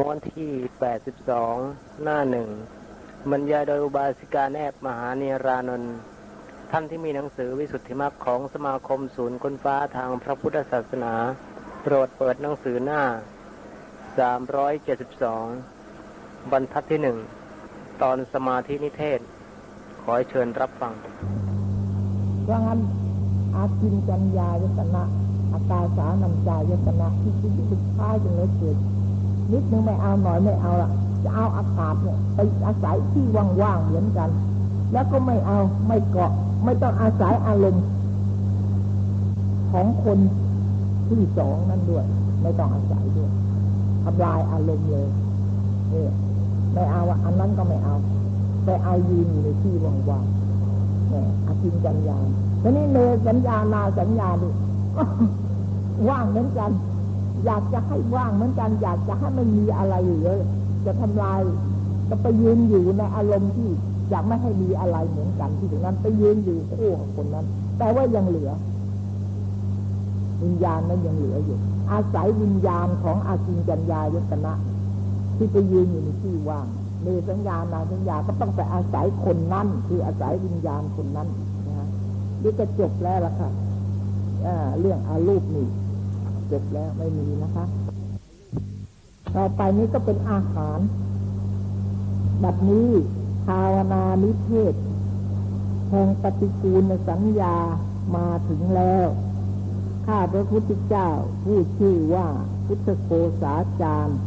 ม้วนที่ 82 หน้าหนึ่งบรรยายโดยอุบาสิกาแนบมหาเนรานนท์ท่านที่มีหนังสือวิสุทธิมรรคของสมาคมศูนย์ค้นฟ้าทางพระพุทธศาสนา โปรดเปิดหนังสือหน้า 372 บรรทัดที่หนึ่งตอนสมาธินิเทศ ขอเชิญรับฟังเพราะงั้นอาจินจัญญายตนะ อากาสานัญจายตนะที่ที่ที่สุดท้ายจนเลยเกิด นิดนึงไม่เอาหน่อยไม่เอาละจะเอาอากาศเนี่ยไปอาศัยที่ว่างๆเหมือนกัน แล้วก็ไม่เอาไม่เกาะ ไม่ต้องอาศัยอารมณ์ของคนที่สองนั่นด้วย ไม่ต้องอาศัยด้วยทำลายอารมณ์เลยนี่ไม่เอาอันนั้นก็ไม่เอาไปเอายืนอยู่ในที่ว่างๆเนี่ยอาจินจัญญาทีนี้เนสัญญานาสัญญาดิว่างเหมือนกัน อยากจะให้ว่างเหมือนกัน อยากจะให้ไม่มีอะไรอยู่เลยจะทำลายก็ไปยืนอยู่ในอารมณ์ที่อยากไม่ให้มีอะไรเหมือนกันที่ตรงนั้น ไปยืนอยู่คู่กับคนนั้น แต่ว่ายังเหลือ วิญญาณนั้นยังเหลืออยู่ อาศัยวิญญาณของอาจินจัญญายตนะ ที่ไปยืนอยู่ในที่ว่างมีสัญญานาสัญญาก็ต้องไปอาศัยคนนั้นคืออาศัยวิญญาณคนนั้นนะฮะนี่ก็จบแล้วล่ะค่ะเรื่องอารูปนี่ จบแล้วไม่มีนะคะ ต่อไปนี้ก็เป็นอาหารแบบนี้ภาวนานิเทศแห่งปฏิกูลสัญญามาถึงแล้ว ข้าพระพุทธเจ้าผู้ชื่อว่าพุทธโกษาจารย์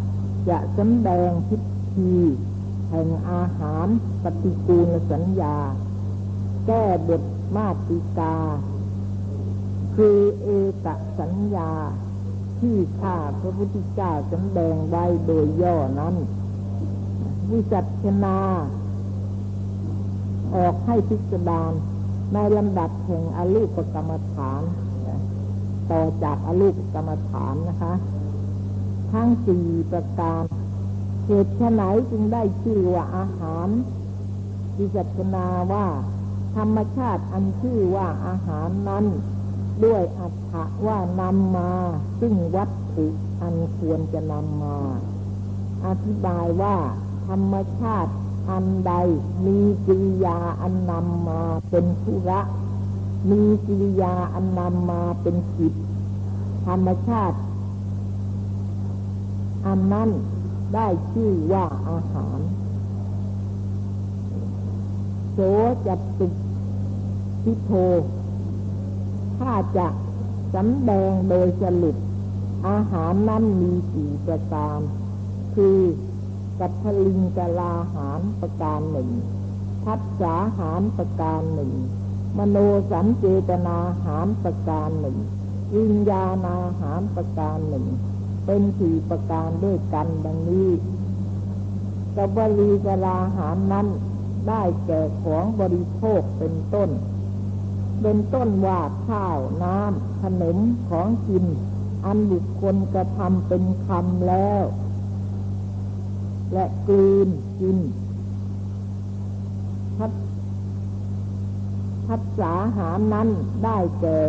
จะสำแดงพิธีแห่งอาหารปฏิกูลสัญญา แก้บทมาติกา คือเอกสัญญา ที่ข้าพระพุทธเจ้าสำแดงไว้โดยย่อนั้น วิจัชนา ออกให้พิจารณาในลำดับแห่งอรูปกรรมฐาน ต่อจากอรูปกรรมฐานนะคะ ทั้งสี่ประการเหตุไหนจึงได้ชื่อว่าอาหารวิจัชนาว่า ธรรมชาติอันชื่อว่าอาหารนั้น ด้วยอัตถะว่านำมาซึ่งวัตถุอันควรจะนำมา อธิบายว่าธรรมชาติอันใดมีกิริยาอันนำมาเป็นธุระ มีกิริยาอันนำมาเป็นจิตธรรมชาติ อันนั้นได้ชื่อว่าอาหารโสจัตุพิโท ถ้าจะสำแดงโดยสรุปอาหารนั้นมีสี่ประการคือกัทลิงกลาหารประการหนึ่งทัศสาหารประการหนึ่ง มโนสันเจตนาหารประการหนึ่ง วิญญาณาหารประการหนึ่ง เป็นสี่ประการด้วยกันดังนี้กับบรีกลาหารนั้นได้แก่ของบริโภคเป็นต้น เป็นต้นว่าข้าวน้ำขนมของกิน อันบุคคลกระทำเป็นคำแล้ว และกลืนกินทัทัศสาหานั้นได้แก่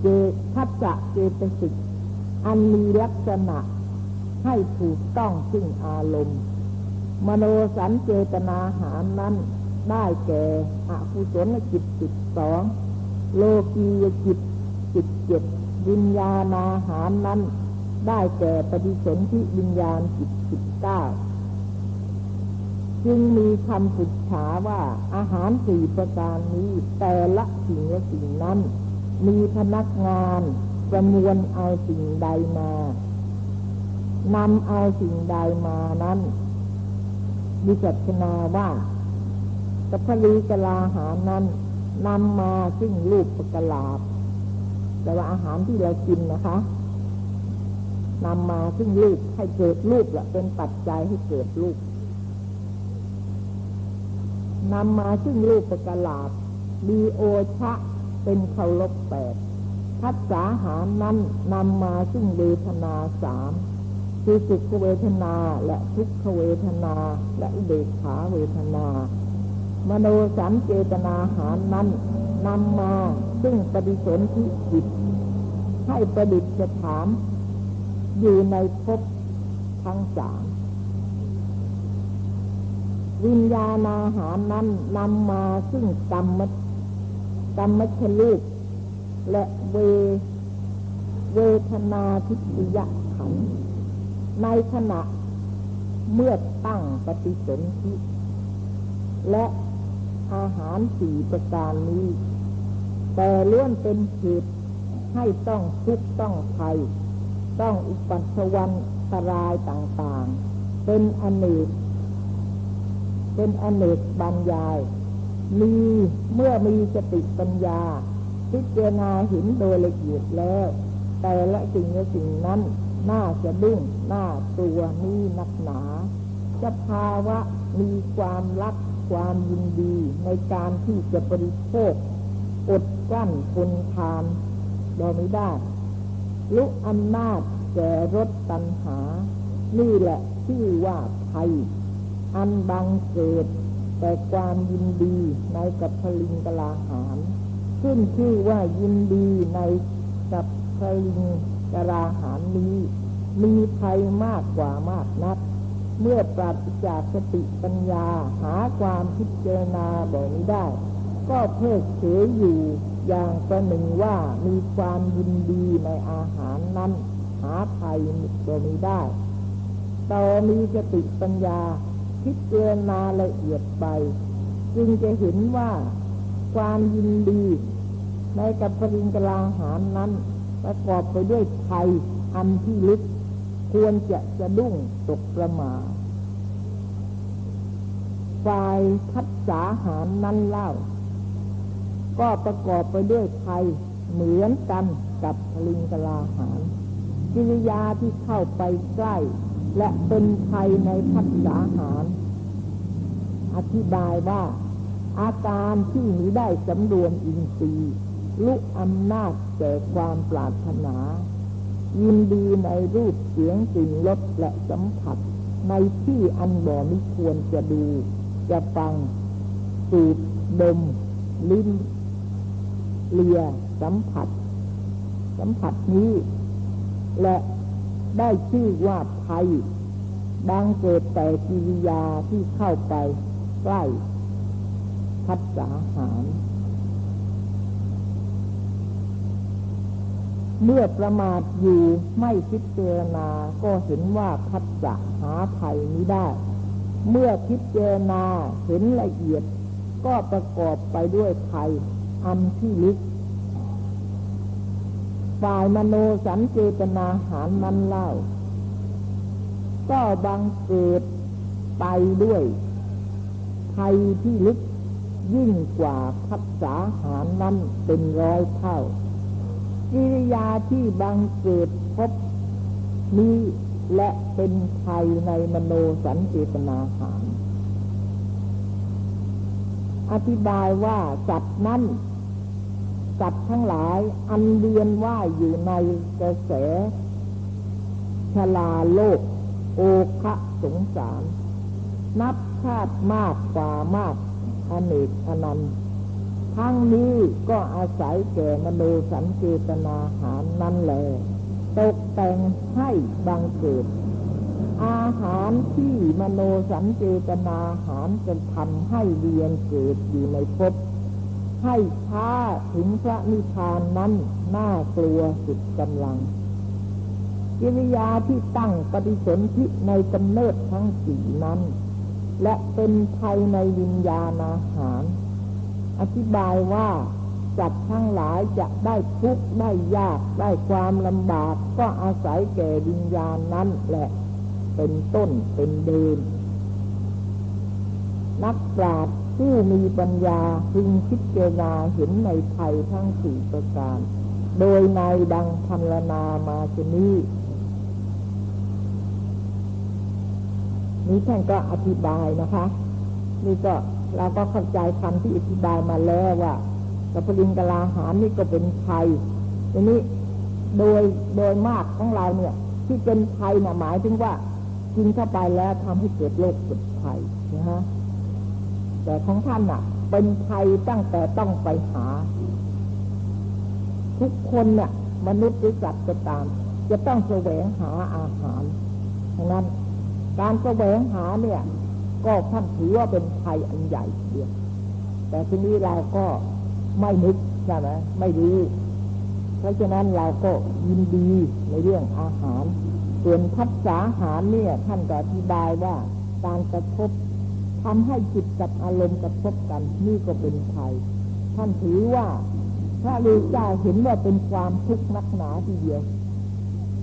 เจทัศจะเจตสิกอันมีลักษณะให้ถูกต้องซึ่งอารมณ์ มโนสันเจตนาหารนั้น ได้แก่อกุศลจิตสิบสองโลกียจิตจิตเจ็ดวิญญาณอาหารนั้น ได้แก่ปฏิสนธิวิญญาณจิตสิบเก้าจึงมีคำปุจฉาว่าอาหารสี่ประการนี้แต่ละสิ่งสิ่งนั้น มีพนักงานประมวลเอาสิ่งใดมานำเอาสิ่งใดมานั้นวิจัชนาว่า กัพลีกลาหารนั้นนำมาซึ่งรูปปกลาบแต่ว่าอาหารที่เรากินนะคะนำมาซึ่งรูปให้เกิดรูปละเป็นปัจจัยให้เกิดรูปนำมาซึ่งรูปปกลาบดีโอชะเป็นเคารพแปดทัศสาหารนั้นนำมาซึ่งเวทนาสามคือสุขเวทนาและทุกขเวทนาและอุเบกขาเวทนา มโนสันเจตนาหารนั้นนำมาซึ่งปฏิสนธิจิต ให้ประดิษฐานอยู่ในภพทั้งสามวิญญาณอาหารนั้นนำมาซึ่งกรรมกรรมชลูกและเว เวทนาทิพยขัน ในขณะเมื่อตั้งปฏิสนธิและ อาหารสี่ประการนี้ แต่ล้วนเป็นเหตุให้ต้องทุกข์ต้องภัย ต้องอุปัสสวันตรายต่างๆ เป็นอเนกเป็นอเนกบรรยาย มีเมื่อมีสติปัญญา พิจารณาเห็นโดยละเอียดแล้ว แต่ละสิ่งละสิ่งนั้นน่าจะดุ้งน่าตัวนี้นักหนา จะภาวะมีความรัก ความยินดีในการที่จะบริโภคอดกั้นคนทานเราไม่ได้ลุกอำนาจแก่รถตัณหา นี่แหละชื่อว่าภัย อันบังเกิด แต่ความยินดีในกับพลิงกลาหาร ขึ้นชื่อว่ายินดีในกับพลิงกลาหารนี้ มีภัยมากกว่ามากนัก เมื่อปราศจากสติปัญญาหาความพิจารณาบ่นี้ได้ ก็เพิกเฉยอยู่อย่างประหนึ่งว่ามีความยินดีในอาหารนั้น หาภัยบ่นี้ได้ต่อมีสติปัญญาพิจารณาละเอียดไป จึงจะเห็นว่าความยินดีในกับปริงกลาหารนั้นประกอบไปด้วยไทยอันที่ลึก ควรจะจะดุ้งตกประมาฝ่ายทัศสาหารนั้นเล่า ก็ประกอบไปด้วยไทยเหมือนกันกับลิงกลาหาร กิริยาที่เข้าไปใกล้ และเป็นภัยในพัฒสาหาร อธิบายว่า อาการที่นี้ได้สำรวมอินทรีย์ลุกอำนาจแก่ความปรารถนา ยินดีในรูปเสียงกลิ่นรสและสัมผัส ในที่อันบ่ไม่ควรจะดู จะฟัง สูดดม ลิ้นเลียสัมผัส สัมผัสนี้ และได้ชื่อว่าภัยดังเกิดแต่กิริยาที่เข้าไปใกล้พัฒสาหาร เมื่อประมาทอยู่ไม่พิจารณา ก็เห็นว่าพัฒสะหาภัยนี้ได้ เมื่อพิจารณาเห็นละเอียด ก็ประกอบไปด้วยภัยอันที่ลึก ฝ่ายมโนสันเจตนาหารนั้นเล่า ก็บังเกิดไปด้วยภัยที่ลึกยิ่งกว่าพักษาหารนั้นเป็นร้อยเท่า กิริยาที่บังเกิดพบนี้และเป็นภัยในมโนสันเจตนาหารอธิบายว่าสัตว์นั้นสัตว์ทั้งหลายอันเรียนว่าอยู่ในกระแสชลาโลก โอคะสงสาร นับชาติมากกว่ามากอเนกอนันต์ ทั้งนี้ก็อาศัยแก่มโนสันเจตนาหารนั่นแหละตกแต่งให้บังเกิด อาหารที่มโนสันเจตนาหารจะทำให้เรียนเกิดอยู่ในภพให้ช้าถึงพระนิพพานนั้นน่ากลัวสุดกำลัง กิริยาที่ตั้งปฏิสนธิในกำเนิดทั้งสี่นั้น และเป็นภัยในวิญญาณอาหาร อธิบายว่าจัดทั้งหลายจะได้ทุกข์ได้ยากได้ความลำบาก ก็อาศัยแก่วิญญาณนั้นแหละ เป็นต้นเป็นเดินนักปราชญ์ผู้มีปัญญาพึงคิดเจราเห็นในไทยทั้งสี่ประการ โดยในดังพันลนามาชนี้นี้ท่านก็อธิบายนะคะ นี่ก็ เราก็เข้าใจคำที่อธิบายมาแล้วว่าสัพลิงกลาหารนี่ก็เป็นไทยทีนี้โดยโดยมากของเราเนี่ย ที่เป็นไทยนะหมายถึงว่ากินเข้าไปแล้วทำให้เกิดโรคเกิดภัยนะฮะแต่ของท่านอะ เป็นภัยตั้งแต่ต้องไปหา ทุกคนเนี่ย มนุษย์หรือสัตว์ก็ตาม จะต้องแสวงหาอาหารดังนั้น การแสวงหาเนี่ย ก็ท่านถือว่าเป็นภัยอันใหญ่เดียวแต่ทีนี้เราก็ไม่นึกใช่ไหมไม่รู้เพราะฉะนั้นเราก็ยินดีในเรื่องอาหาร ส่วนพัฒสาหารเนี่ย ท่านก็อธิบายว่าการกระทบทำให้จิตกับอารมณ์กระทบกันนี่ก็เป็นภัย ท่านถือว่าพระลูเจ้าเห็นว่าเป็นความทุกข์นักหนาทีเดียว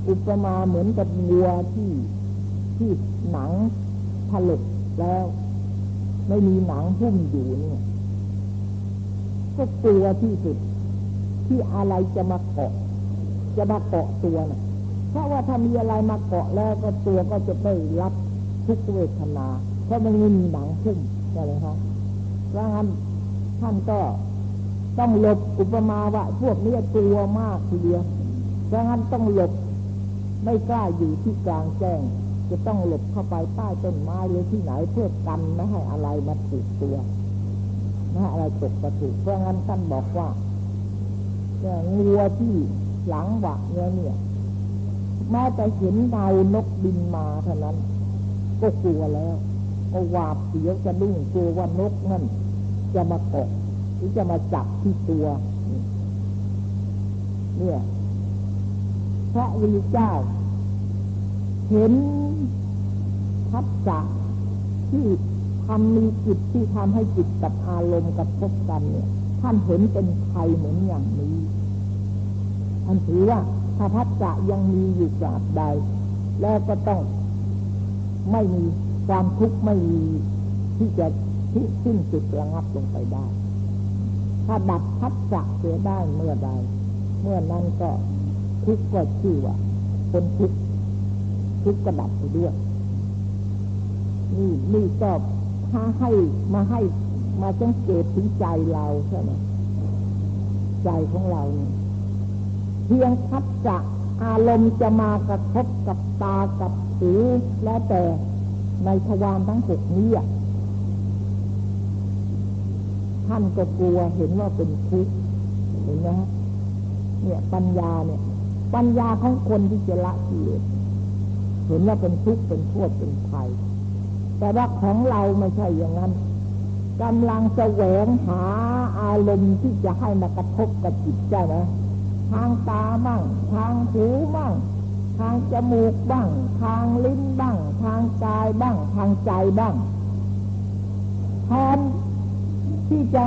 อุปมาเหมือนกับวัวที่ที่หนังผลึก แล้ว ไม่มีหนังหุ้มอยู่เนี่ย ก็กลัวที่สุด ที่อะไรจะมาเกาะ จะมาเกาะตัวนะ่ะเพราะว่าถ้ามีอะไรมาเกาะแล้วก็ตัวก็จะได้รับทุกเวทนา เพราะมันไม่มีหนังหุ้มใช่ไหมครับเพราะงั้นท่านก็ต้องหลบอุปมาว่าพวกนี้กลัวมากทีเดียวเพราะงั้นต้องหลบไม่กล้าอยู่ที่กลางแจ้ง จะต้องหลบเข้าไปใต้ต้นไม้หรือที่ไหนเพื่อกันไม่ให้อะไรมาถูกตัวไม่ให้อะไรตกกระถูกเพราะงั้นท่านบอกว่างัวที่หลังหวะเนี่ยเนี่ยแม้แต่เห็นเงานกบินมาเท่านั้น ก็กลัวแล้วก็หวาดเสียวจะดุ้งกลัวว่านกนั่นจะมาเกาะหรือจะมาจับที่ตัว เนี่ยพระวิเจ้า เห็นทัศจะที่ทำมีจิตที่ทำให้จิตกับอารมณ์กับพบกันเนี่ย ท่านเห็นเป็นไทยเหมือนอย่างนี้ท่านถือว่าถ้าทัศจะยังมีอยู่กราบใด แล้วก็ต้องไม่มีความทุกข์ไม่มีที่จะที่สิ้นสุดระงับลงไปได้ ถ้าดับทัศจะเสียได้เมื่อใด เมื่อนั้นก็ทุกข์ก็ชื่อว่าคนทุกข์ ทุกข์ก็ดับไปด้วย นี่นี่ก็ถ้าให้มาให้มาสังเกตถึงใจเราใช่ไหมใจของเราเนี่ยเพียงทัศจะอารมณ์จะมากระทบกับตากับหูแล้วแต่ในทวารทั้งหกนี้ท่านก็กลัวเห็นว่าเป็นทุกข์เห็นไหมฮะเนี่ยปัญญาเนี่ย ปัญญาของคนที่จะละกิเลส เห็นว่าเป็นทุกข์เป็นโทษเป็นภัย แต่ว่าของเราไม่ใช่อย่างนั้นกำลังแสวงหาอารมณ์ที่จะให้มากระทบกับจิตใจนะทางตาบ้างทางหูบ้างทางจมูกบ้าง ทางลิ้นบ้าง ทางกายบ้าง ทางใจบ้างแทนที่จะ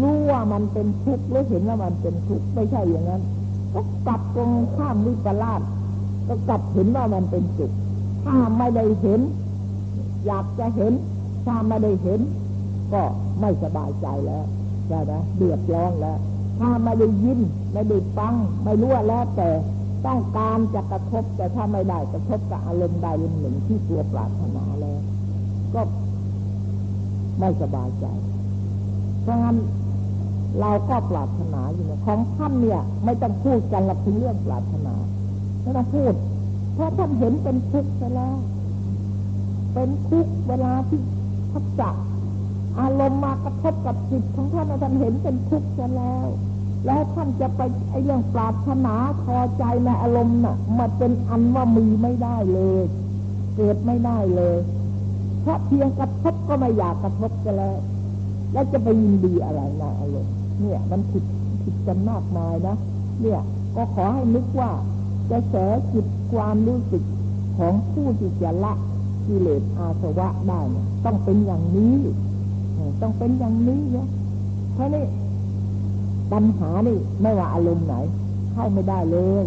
รู้ว่ามันเป็นทุกข์หรือเห็นว่ามันเป็นทุกข์ไม่ใช่อย่างนั้น ก็กลับตรงข้ามวิปลาส ก็กลับเห็นว่ามันเป็นสุขถ้าไม่ได้เห็น อยากจะเห็น ถ้าไม่ได้เห็น ก็ไม่สบายใจแล้วใช่ไหมเดือดร้อนแล้ว ถ้าไม่ได้ยินไม่ได้ฟังไม่รู้แล้วแต่ต้องการจะกระทบแต่ถ้าไม่ได้กระทบกับอารมณ์ใดหนึ่งที่ตัวปรารถนาแล้ว ก็ไม่สบายใจ เพราะงั้นเราก็ปรารถนาอยู่นี่ยของท่านเนี่ย ไม่ต้องพูดกันหลักถึงเรื่องปรารถนา ไม่ต้องพูด เพราะท่านเห็นเป็นทุกข์ไปแล้ว เป็นทุกข์เวลาที่ทัศจะอารมณ์มากระทบกับจิตของท่านท่านเห็นเป็นทุกข์ไปแล้ว แล้วท่านจะไปไอ้เรื่องปรารถนาพอใจในอารมณ์น่ะมันเป็นอันว่ามีไม่ได้เลย เกิดไม่ได้เลยเพราะเพียงกระทบก็ไม่อยากกระทบกันแล้ว แล้วจะไปยินดีอะไรในอารมณ์เนี่ย มันผิดผิดกันมากมายนะเนี่ย ก็ขอให้นึกว่า จะแสจิตความรู้สึกของผู้ที่จะละกิเลสอาสวะได้เนี่ยต้องเป็นอย่างนี้ ต้องเป็นอย่างนี้เนาะเพราะนี่ปัญหานี่ไม่ว่าอารมณ์ไหนเข้าไม่ได้เลย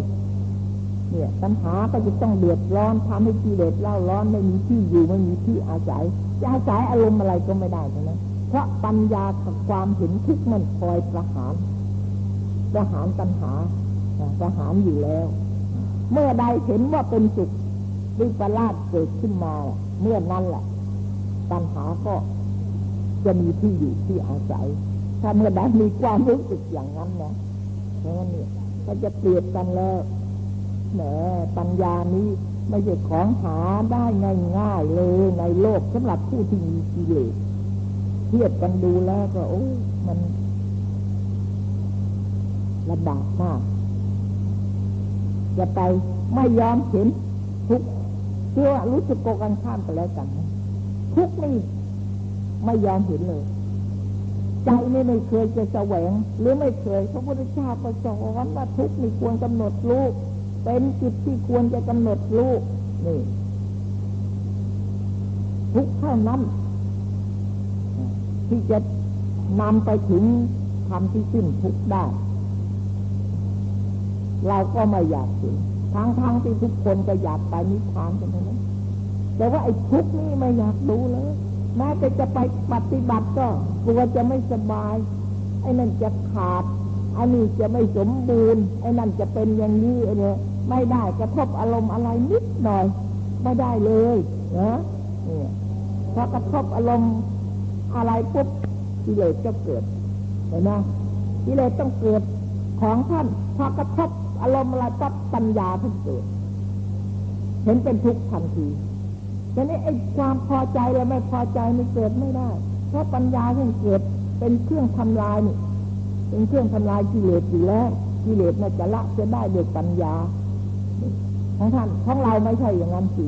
เนี่ยปัญหาก็จะต้องเดือดร้อนทำให้กิเลสเล่าร้อนไม่มีที่อยู่ไม่มีที่อาศัยจะอาศัยอารมณ์อะไรก็ไม่ได้ใช่ไหมเพราะปัญญากับความเห็นทุกมันคอยประหารประหารปัญหาประหารอยู่แล้ว เมื่อใดเห็นว่าเป็นสุขวิปลาสเกิดขึ้นมาเมื่อนั้นแหละปัญหาก็จะมีที่อยู่ที่อาศัย ถ้าเมื่อใดมีความรู้สึกอย่างนั้นนะเพราะงั้นเนี่ยก็จะเปรียบกันแล้วแหมปัญญานี้ไม่ใช่ของหาได้ง่ายๆเลยในโลกสำหรับผู้ที่มีกิเลสเทียบกันดูแล้วก็โอ้มันลำบากมาก จะไปไม่ยอมเห็นทุกเชื่อว่ารู้สึกโกกันข้ามไปแล้วกัน ทุกนี่ไม่ยอมเห็นเลย ใจนี่ไม่เคยจะแสวง หรือไม่เคยพระพุทธเจ้าประสอนว่าทุกนี่ควรกำหนดรูปเป็นจิตที่ควรจะกำหนดรูปนี่ ทุกเท่านั้นที่จะนำไปถึงทำที่สิ้นทุกได้ เราก็ไม่อยากถึงทั้งทงที่ทุกคนก็อยากไปนิพพานกันทั้งนั้นแต่ว่าไอ้ทุกนี่ไม่อยากดูเลยแม้แต่จะไปปฏิบัติก็กลัวจะไม่สบาย ไอ้นั่นจะขาดอันนี้จะไม่สมบูรณ์ ไอ้นั่นจะเป็นอย่างนี้เนี่ยไม่ได้กระทบอารมณ์อะไรนิดหน่อย ไม่ได้เลยนะเนี่ยพอกระทบอารมณ์อะไรปุ๊บกิเลสก็เกิดเห็นไหมกิเลสต้องเกิดของท่านพอกระทบ อารมณ์อะไรปั๊บปัญญาท่านเกิด เห็นเป็นทุกข์ทันทีทีนี้ไอ้ความพอใจและไม่พอใจมันเกิดไม่ได้ เพราะปัญญาท่านเกิดเป็นเครื่องทำลายนี่เป็นเครื่องทำลายกิเลสอยู่แล้วกิเลสน่าจะละจะได้ด้วยปัญญาของท่านของเราไม่ใช่อย่างนั้นสิ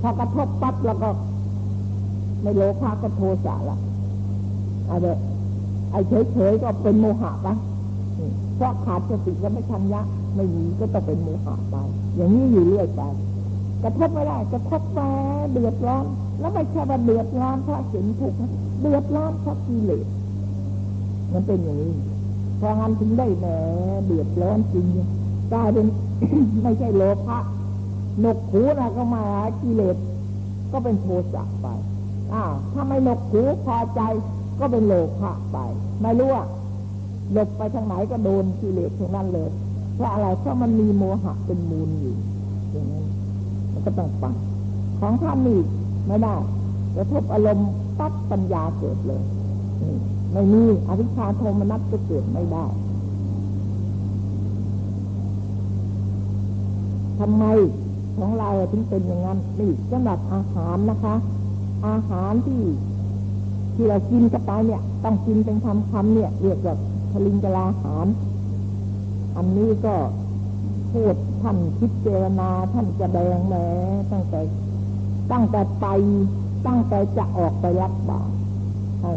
พอกระทบปั๊บแล้วก็ไม่โลภะก็โทสะละอะไรไอ้เฉยๆก็เป็นโมหะปะเพราะขาดสติก็ไม่ทันยะ ไม่มีก็ต้องเป็นโมหะไป อย่างนี้อยู่เรื่อยไป กระทบไม่ได้กระทบแฝเดือดร้อน แล้วไม่ใช่ว่าเดือดร้อนเพราะเห็นทุกเดือดร้อนเพราะกิเลสมันเป็นอย่างนี้พองั้นถึงได้แหมเดือดร้อนจริงกลายเป็นไม่ใช่โลภะนกหูนะก็มากิเลสก็เป็นโทสะไปอ้าวถ้าไม่นกหูพอใจก็เป็นโลภะไป ไม่รู้ว่าหลบไปทางไหนก็โดนกิเลสทางนั้นเลย เพราะอะไรเพราะมันมีโมหะเป็นมูลอยู่อย่างนั้นมันก็ต้องปังของท่านนี่ไม่ได้กระทบอารมณ์ปั๊บปัญญาเกิดเลยไม่มีอวิชชาโทมนัสก็เกิดไม่ได้ทำไมของเราถึงเป็นอย่างนั้นนี่สำหรับอาหารนะคะ อาหารที่ที่เรากินเข้าไปเนี่ย ต้องกินเป็นคำคำเนี่ยเรียกว่าพลิงกลาอาหาร อันนี้ก็พูดท่านคิดเจรนาท่านจะแดงแม้ตั้งแต่ ตั้งแต่ไปตั้งแต่จะออกไปรับบาตร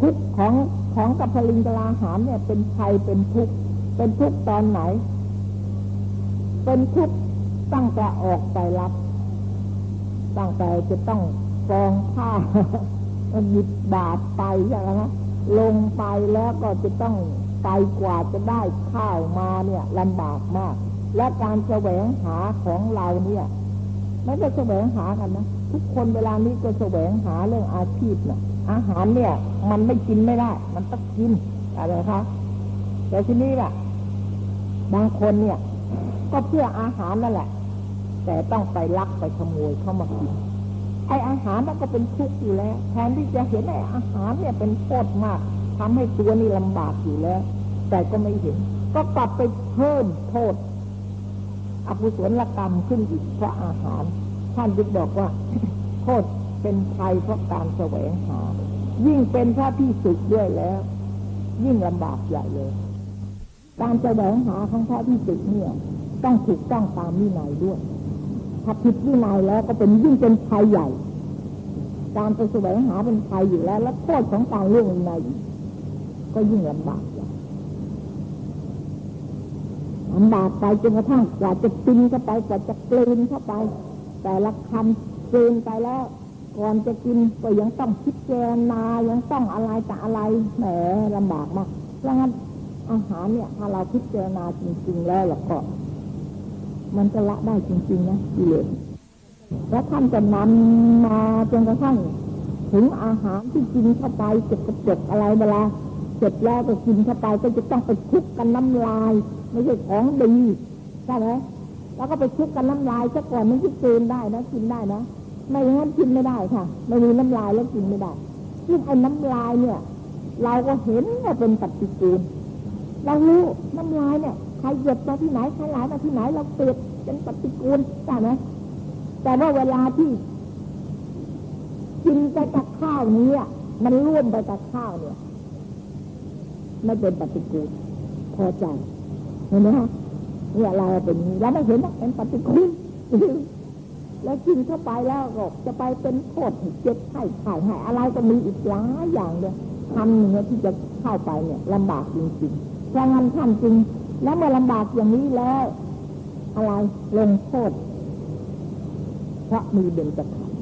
ทุกของของกับพลิงกลาหารเนี่ย เป็นภัยเป็นทุกเป็นทุกตอนไหน เป็นทุกตั้งแต่ออกไปรับ ตั้งแต่จะต้องกองผ้าหยิบบาทไปใช่ไหมนะลงไปแล้วก็จะต้อง ไปกว่าจะได้ข้าวมาเนี่ยลำบากมาก และการแสวงหาของเราเนี่ยไม่ได้แสวงหากันนะทุกคนเวลานี้ก็แสวงหาเรื่องอาชีพนะ่ะ อาหารเนี่ย มันไม่กินไม่ได้ มันต้องกินอะไรคะแต่ที่นี้ล่ะ บางคนเนี่ย ก็เพื่ออาหารนั่นแหละ แต่ต้องไปลักไปขโมยเข้ามากินไออาหารมันก็เป็นทุกข์อยู่แล้วแทนที่จะเห็นไออาหารเนี่ยเป็นโทษมาก ทำให้ตัวนี่ลำบากอยู่แล้ว แต่ก็ไม่เห็น ก็กลับไปเพิ่มโทษอกุศลกรรมขึ้นอีกเพราะอาหาร ท่านจึงบอกว่า โทษเป็นภัยเพราะการแสวงหา ยิ่งเป็นพระที่สุดด้วยแล้ว ยิ่งลำบากใหญ่เลย การแสวงหาของพระที่สุดเนี่ย ต้องถูกต้องตามวินัยด้วย ถ้าผิดวินัยแล้วก็เป็นยิ่งเป็นภัยใหญ่ การไปแสวงหาเป็นภัยอยู่แล้ว และโทษของการเรื่องวินัยก็ ก็ยิ่งลำบากลำบากไปจนกระทั่งกว่าจะกินเข้าไปกว่าจะกลืนเข้าไป แต่ละคำกลืนไปแล้วก่อนจะกินก็ยังต้องคิดเจรนายังต้องอะไรแต่อะไรแหมลำบากมากเพราะงั้นอาหารเนี่ย ถ้าเราพิจารณาจริง ๆ แล้วล่ะก็ มันจะละได้จริง ๆ นะกิเลสแล้วท่านจะนำมาจนกระทั่งถึงอาหารที่กินเข้าไปเจ็บกระจกอะไรเวลา เสร็จแล้วก็กินเข้าไปก็จะต้องไปคุกกันน้ำลาย ไม่ใช่ของดีใช่ไหมแล้วก็ไปคุกกันน้ำลายซะก่อนมันที่เกินได้นะกินได้นะไม่อย่างนั้นกินไม่ได้ค่ะ ไม่มีน้ำลายแล้วกินไม่ได้ซึ่งไอ้น้ำลายเนี่ย เราก็เห็นว่าเป็นปฏิกูลเรารู้น้ำลายเนี่ยใครหยดมาที่ไหนใครไหลมาที่ไหนเราเปรียบเป็นปฏิกูลใช่ไหมแต่ว่าเวลาที่กินไปกับข้าวนี้มันร่วมไปกับข้าวเนี่ย ไม่เป็นปฏิกูลพอใจเห็นไหมฮะเนี่ยเราเป็นแล้วไม่เห็นเป็นปฏิกูลแล้วกินเข้าไปแล้วก็จะไปเป็นโทษเจ็บไข้ไข้หายอะไรก็มีอีกหลายอย่างเลยทำเนื้อที่จะเข้าไปเนี่ยลำบากจริงๆเพราะงั้นท่านจริง แล้วเมื่อลำบากอย่างนี้แล้ว อะไรลงโทษเพราะมีเบญจขันธ์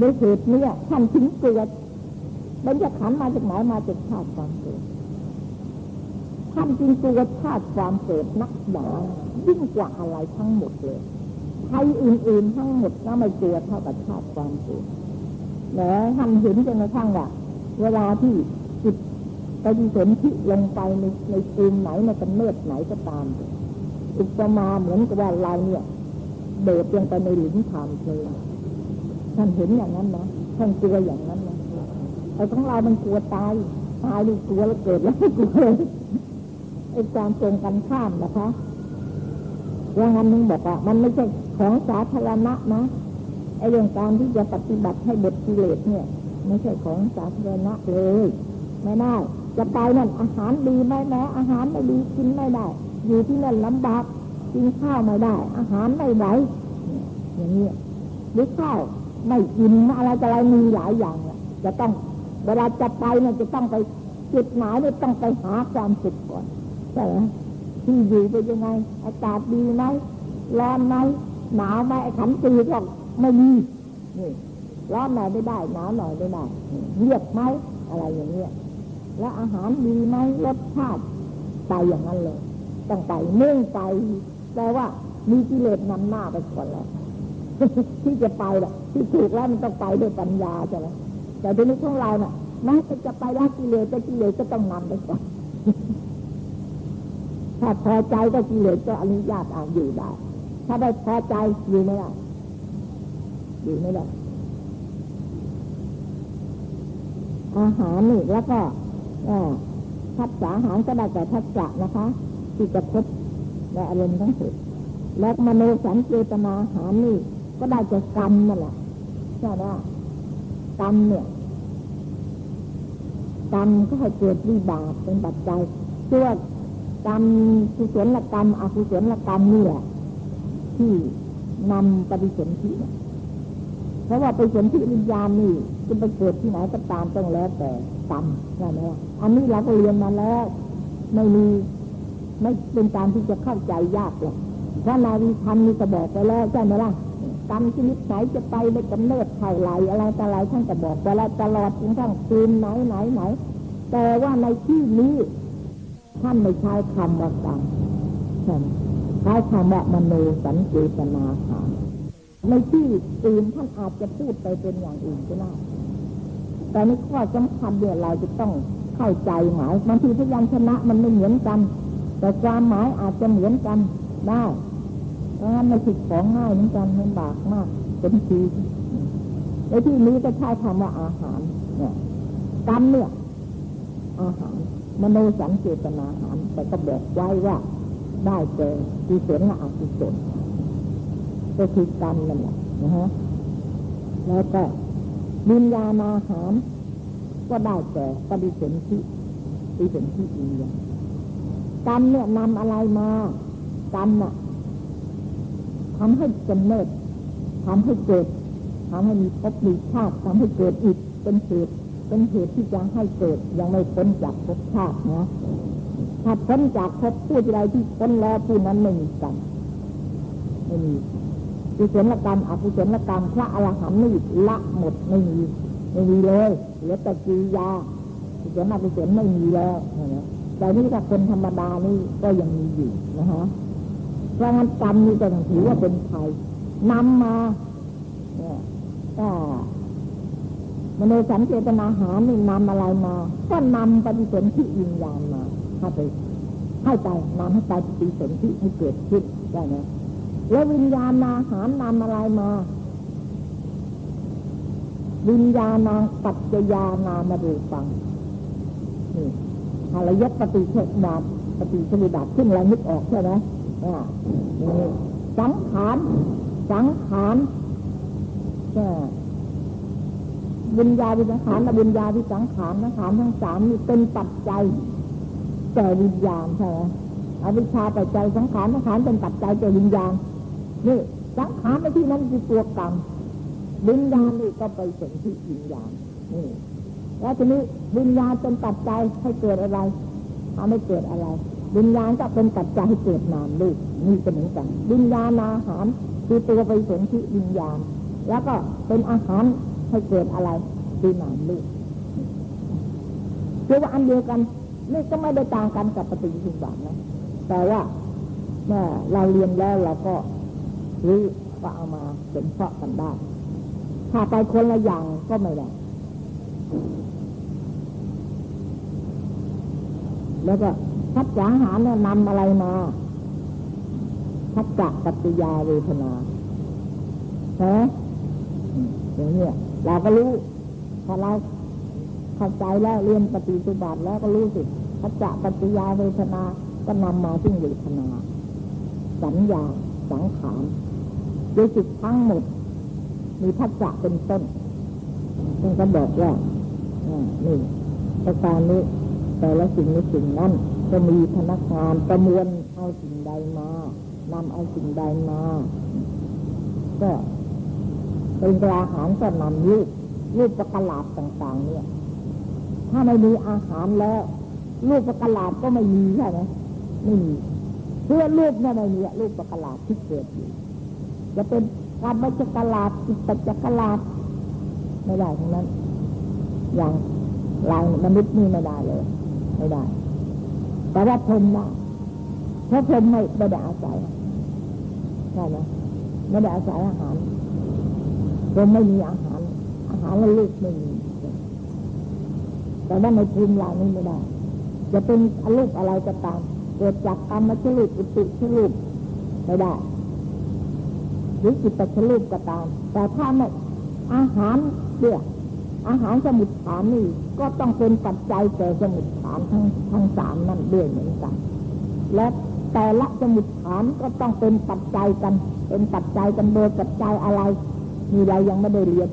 ด้วยเหตุเนี้ท่านถึงเกิดเบญจขันธ์มาจากไหนมาจากชาติความเกิด ท่านจึงกลัวชาติความเกิดนักหนายิ่งกว่าอะไรทั้งหมดเลยใครอื่นๆทั้งหมดก็ไม่กลัวเท่ากับชาติความเกิดแล้วท่านเห็นจนกระทั่งว่าเวลาที่จิตไปดิสนที่ลงไปในในภูมิไหนในกำเนิดไหนก็ตาม อุปมาเหมือนกับว่าเราเนี่ยเดิดลงไปในหลุมฐานเพลิงท่านเห็นอย่างนั้นนะท่านกลัวอย่างนั้นนะไอ้ของเรามันกลัวตายตายดีกลัวแล้วเกิดแล้วกลัว ไอ้ความตรงกันข้ามนะคะอย่างนั้นนึงบอกว่ามันไม่ใช่ของสาธารณะนะไอ้เรื่องการที่จะปฏิบัติให้บทกิเลสเนี่ย ไม่ใช่ของสาธารณะเลย ไม่ได้ จะไปนั่นอาหารดีไหมแม้อาหารไม่ดีกินไม่ได้ อยู่ที่นั่นลำบากกินข้าวไม่ได้ อาหารไม่ไหวอย่างนี้หรือข้าวไม่กินอะไรจะอะไรมีหลายอย่างจะต้องเวลาจะไปเนี่ยจะต้องไปจุดหมายเนี่ยต้องไปหาความสุขก่อน ใช่ที่อยู่เป็นยังไง อากาศดีไหมร้อนไหมหนาวไหมขันตีก็ไม่มีนี่ร้อนหน่อยไม่ได้หนาวหน่อยไม่ได้เรียบไหมอะไรอย่างเงี้ยแล้วอาหารดีไหมรสชาติไปอย่างนั้นเลยต้องไปเมุ่งไปแต่ว่ามีกิเลสนำหน้าไปก่อนแล้วที่จะไปแหละที่ถูกแล้วมันต้องไปด้วยปัญญาใช่ไหมแต่ทีนี้ของเราเนี่ยแม้จะไปละกิเลสแต่กิเลสก็ต้องนำไปก่อน ถ้าพอใจก็กิเลสก็อนุญาตอ่านอยู่ได้ ถ้าได้พอใจอยู่ไม่ได้อยู่ไม่ได้อาหารนี่แล้วก็ทัศษาอาหารก็ได้แต่ทัศษะนะคะ ที่จะครบในอารมณ์ทั้งสิ้นและมโนสัญเจตนาอาหารนี่ก็ได้จากกรรมนั่นแหละใช่ไหมกรรมเนี่ยกรรมก็ให้เกิดวิบากเป็นปัจจัยเชื่อ กรรมกุศลกรรมอกุศลกรรมนี่แหละที่นำปฏิสนธิเพราะว่าไปสนธิวิญญาณนี่จะไปเกิดที่ไหนก็ตามต้องแล้วแต่กรรมใช่ไหมอันนี้เราก็เรียนมาแล้ว ไม่มีไม่เป็นการที่จะเข้าใจยากหรอกพราะนาวีธรรมนี่ก็บอกไปแล้วใช่ไหมล่ะกรรมชนิดไหนจะไปในกำเนิดเท่าไรอะไรต่ออะไรท่านก็บอกไปแล้วตลอดจนทั้งคืนไหนไหนไหนแต่ว่าในที่นี้ ท่านไม่ใช้คำว่ากรรมใช้คำว่ามโนสัญเจตนาหาในที่อื่นท่านอาจจะพูดไปเป็นอย่างอื่นก็ได้แต่ในข้อสำคัญเนี่ยเราจะต้องเข้าใจหมายบางทีพยัญชนะมันไม่เหมือนกัน แต่ความหมายอาจจะเหมือนกันได้เพราะงั้นไม่ผิดของง่ายเหมือนกันมันบากมากเป็นทีในที่นี้ก็ใช้คำว่าอาหาร เนี่ยกรรมเนี่ยอาหาร มโนสังเจตนาหารแต่ก็บอกไว้ว่าได้แก่กุศลและอกุศลก็คือกรรมนั่นแหละนะฮะแล้วก็วิญญาณอาหาร ก็ได้แก่ปฏิสนธิปฏิสนธิอินยากรรมเนี่ยนำอะไรมากรรมน่ะทำให้กำเนิดทำให้เกิดทำให้มีภพมีชาติทำให้เกิดอีกเป็นเหตุ เป็นเหตุที่จะให้เกิดยังไม่พ้นจากภพชาตินะถ้าพ้นจากภพผู้ใดที่พ้นแล้วผู้นั้นไม่มีกรรมไม่มีกุศลกรรมอกุศลกรรมพระอรหันต์นี่ละหมดไม่มีไม่มีเลยเหลือแต่กิยากุศลอกุศลไม่มีแล้วนะแต่นี่ถ้าคนธรรมดานี่ก็ยังมีอยู่นะฮะเพราะงั้นกรรมนี่ก็ถือว่าเป็นภัยนำมาเนี่ยก็ มโนสัญเจตนาหานี่นำอะไรมา ก็นำปฏิสนธิอินญาณมาให้ไปให้ไปนำให้ไปปฏิสนธิให้เกิดขึ้นได้ไหมแล้ววิญญาณอาหารนำอะไรมา วิญญาณางปัจจยานามาดูฟังนี่อารยปฏิเสธดาปฏิสวิดัตขึ้นอะไรนึกออกใช่ไหมนี่สังขารสังขาร วิญญาวิสังขารและวิญญาวิสังขารสังขารทั้งสามนี่เป็นปัจจัยแก่วิญญาณใช่ไหมอวิชชาปัจจัยสังขารสังขารเป็นปัจจัยแก่วิญญาณนี่สังขารในที่นั้นคือตัวกรรมวิญญาณนี่ก็ไปสนที่วิญญาณนี่แล้วทีนี้วิญญาณเป็นปัจจัยให้เกิดอะไรทำให้เกิดอะไร วิญญาณก็เป็นปัจจัยให้เกิดนามลูกนี่ก็เหมือนกันวิญญาณอาหารคือตัวไปสนที่วิญญาณ แล้วก็เป็นอาหาร ให้เกิดอะไรคือนามลูกคือว่าอันเดียวกันนี่ก็ไม่ได้ต่างกันกับปฏิจุบันนะ แต่ว่าเมื่อเราเรียนแล้วเราก็รู้ก็เอามาเป็นเพาะกันได้ ถ้าไปคนละอย่างก็ไม่ได้แล้วก็ทัศจาหารเนี่ยนำอะไรมาทัศจักปัจจยาเวทนาใช่ไหมอย่างเนี้ย เราก็รู้พอเราเข้าใจแล้วเรียนปฏิจุบัติแล้วก็รู้สิทัศจัปัจจยาเวทนา ก็นำมาซึ่งเวทนา สัญญาสังขารโดยจิตทั้งหมด มีทัศจะเป็นต้นท่านก็บอกว่านี่ประการนี้แต่ละสิ่งในสิ่งนั้นจะมีพนักงานประมวลเอาสิ่งใดมานำเอาสิ่งใดมา ก็ ป็นกราหารก็นำรูปรูปประหลาดต่างๆ เนี่ย ถ้าไม่มีอาหารแล้ว รูปประหลาดก็ไม่มีใช่ไหมไม่มีเพื่อรูปเนี่ยไม่มีรูปประหลาดที่เกิดอยู่จะเป็นการบัจกลาดจิตจักลาดไม่ได้ทั้งนั้น อย่างลายมนุษย์นี่ไม่ได้เลย ไม่ได้ แต่ว่าพรมได้เพราะพรมไม่ไม่ได้อาศัยใช่ไหมไม่ได้อาศัยอาหาร พรมไม่มีอาหาร อาหารแล้วลูกไม่มีแต่ว่าในภูมิลานี้ไม่ได้ จะเป็นอรูปอะไรก็ตามเกิดจากกรรมชลุปอุตุชลุปไม่ได้หรือจิตตชลุปก็ตาม แต่ถ้าไม่อาหารเดี่ยอาหารสมุดฐานนี่ก็ต้องเป็นปัจจัยแก่สมุดฐานทั้งทั้งสามนั่นด้วยเหมือนกัน และแต่ละสมุดฐานก็ต้องเป็นปัจจัยกัน เป็นปัจจัยกันโดยปัจจัยอะไร มีอะไรยังไม่ได้เรียน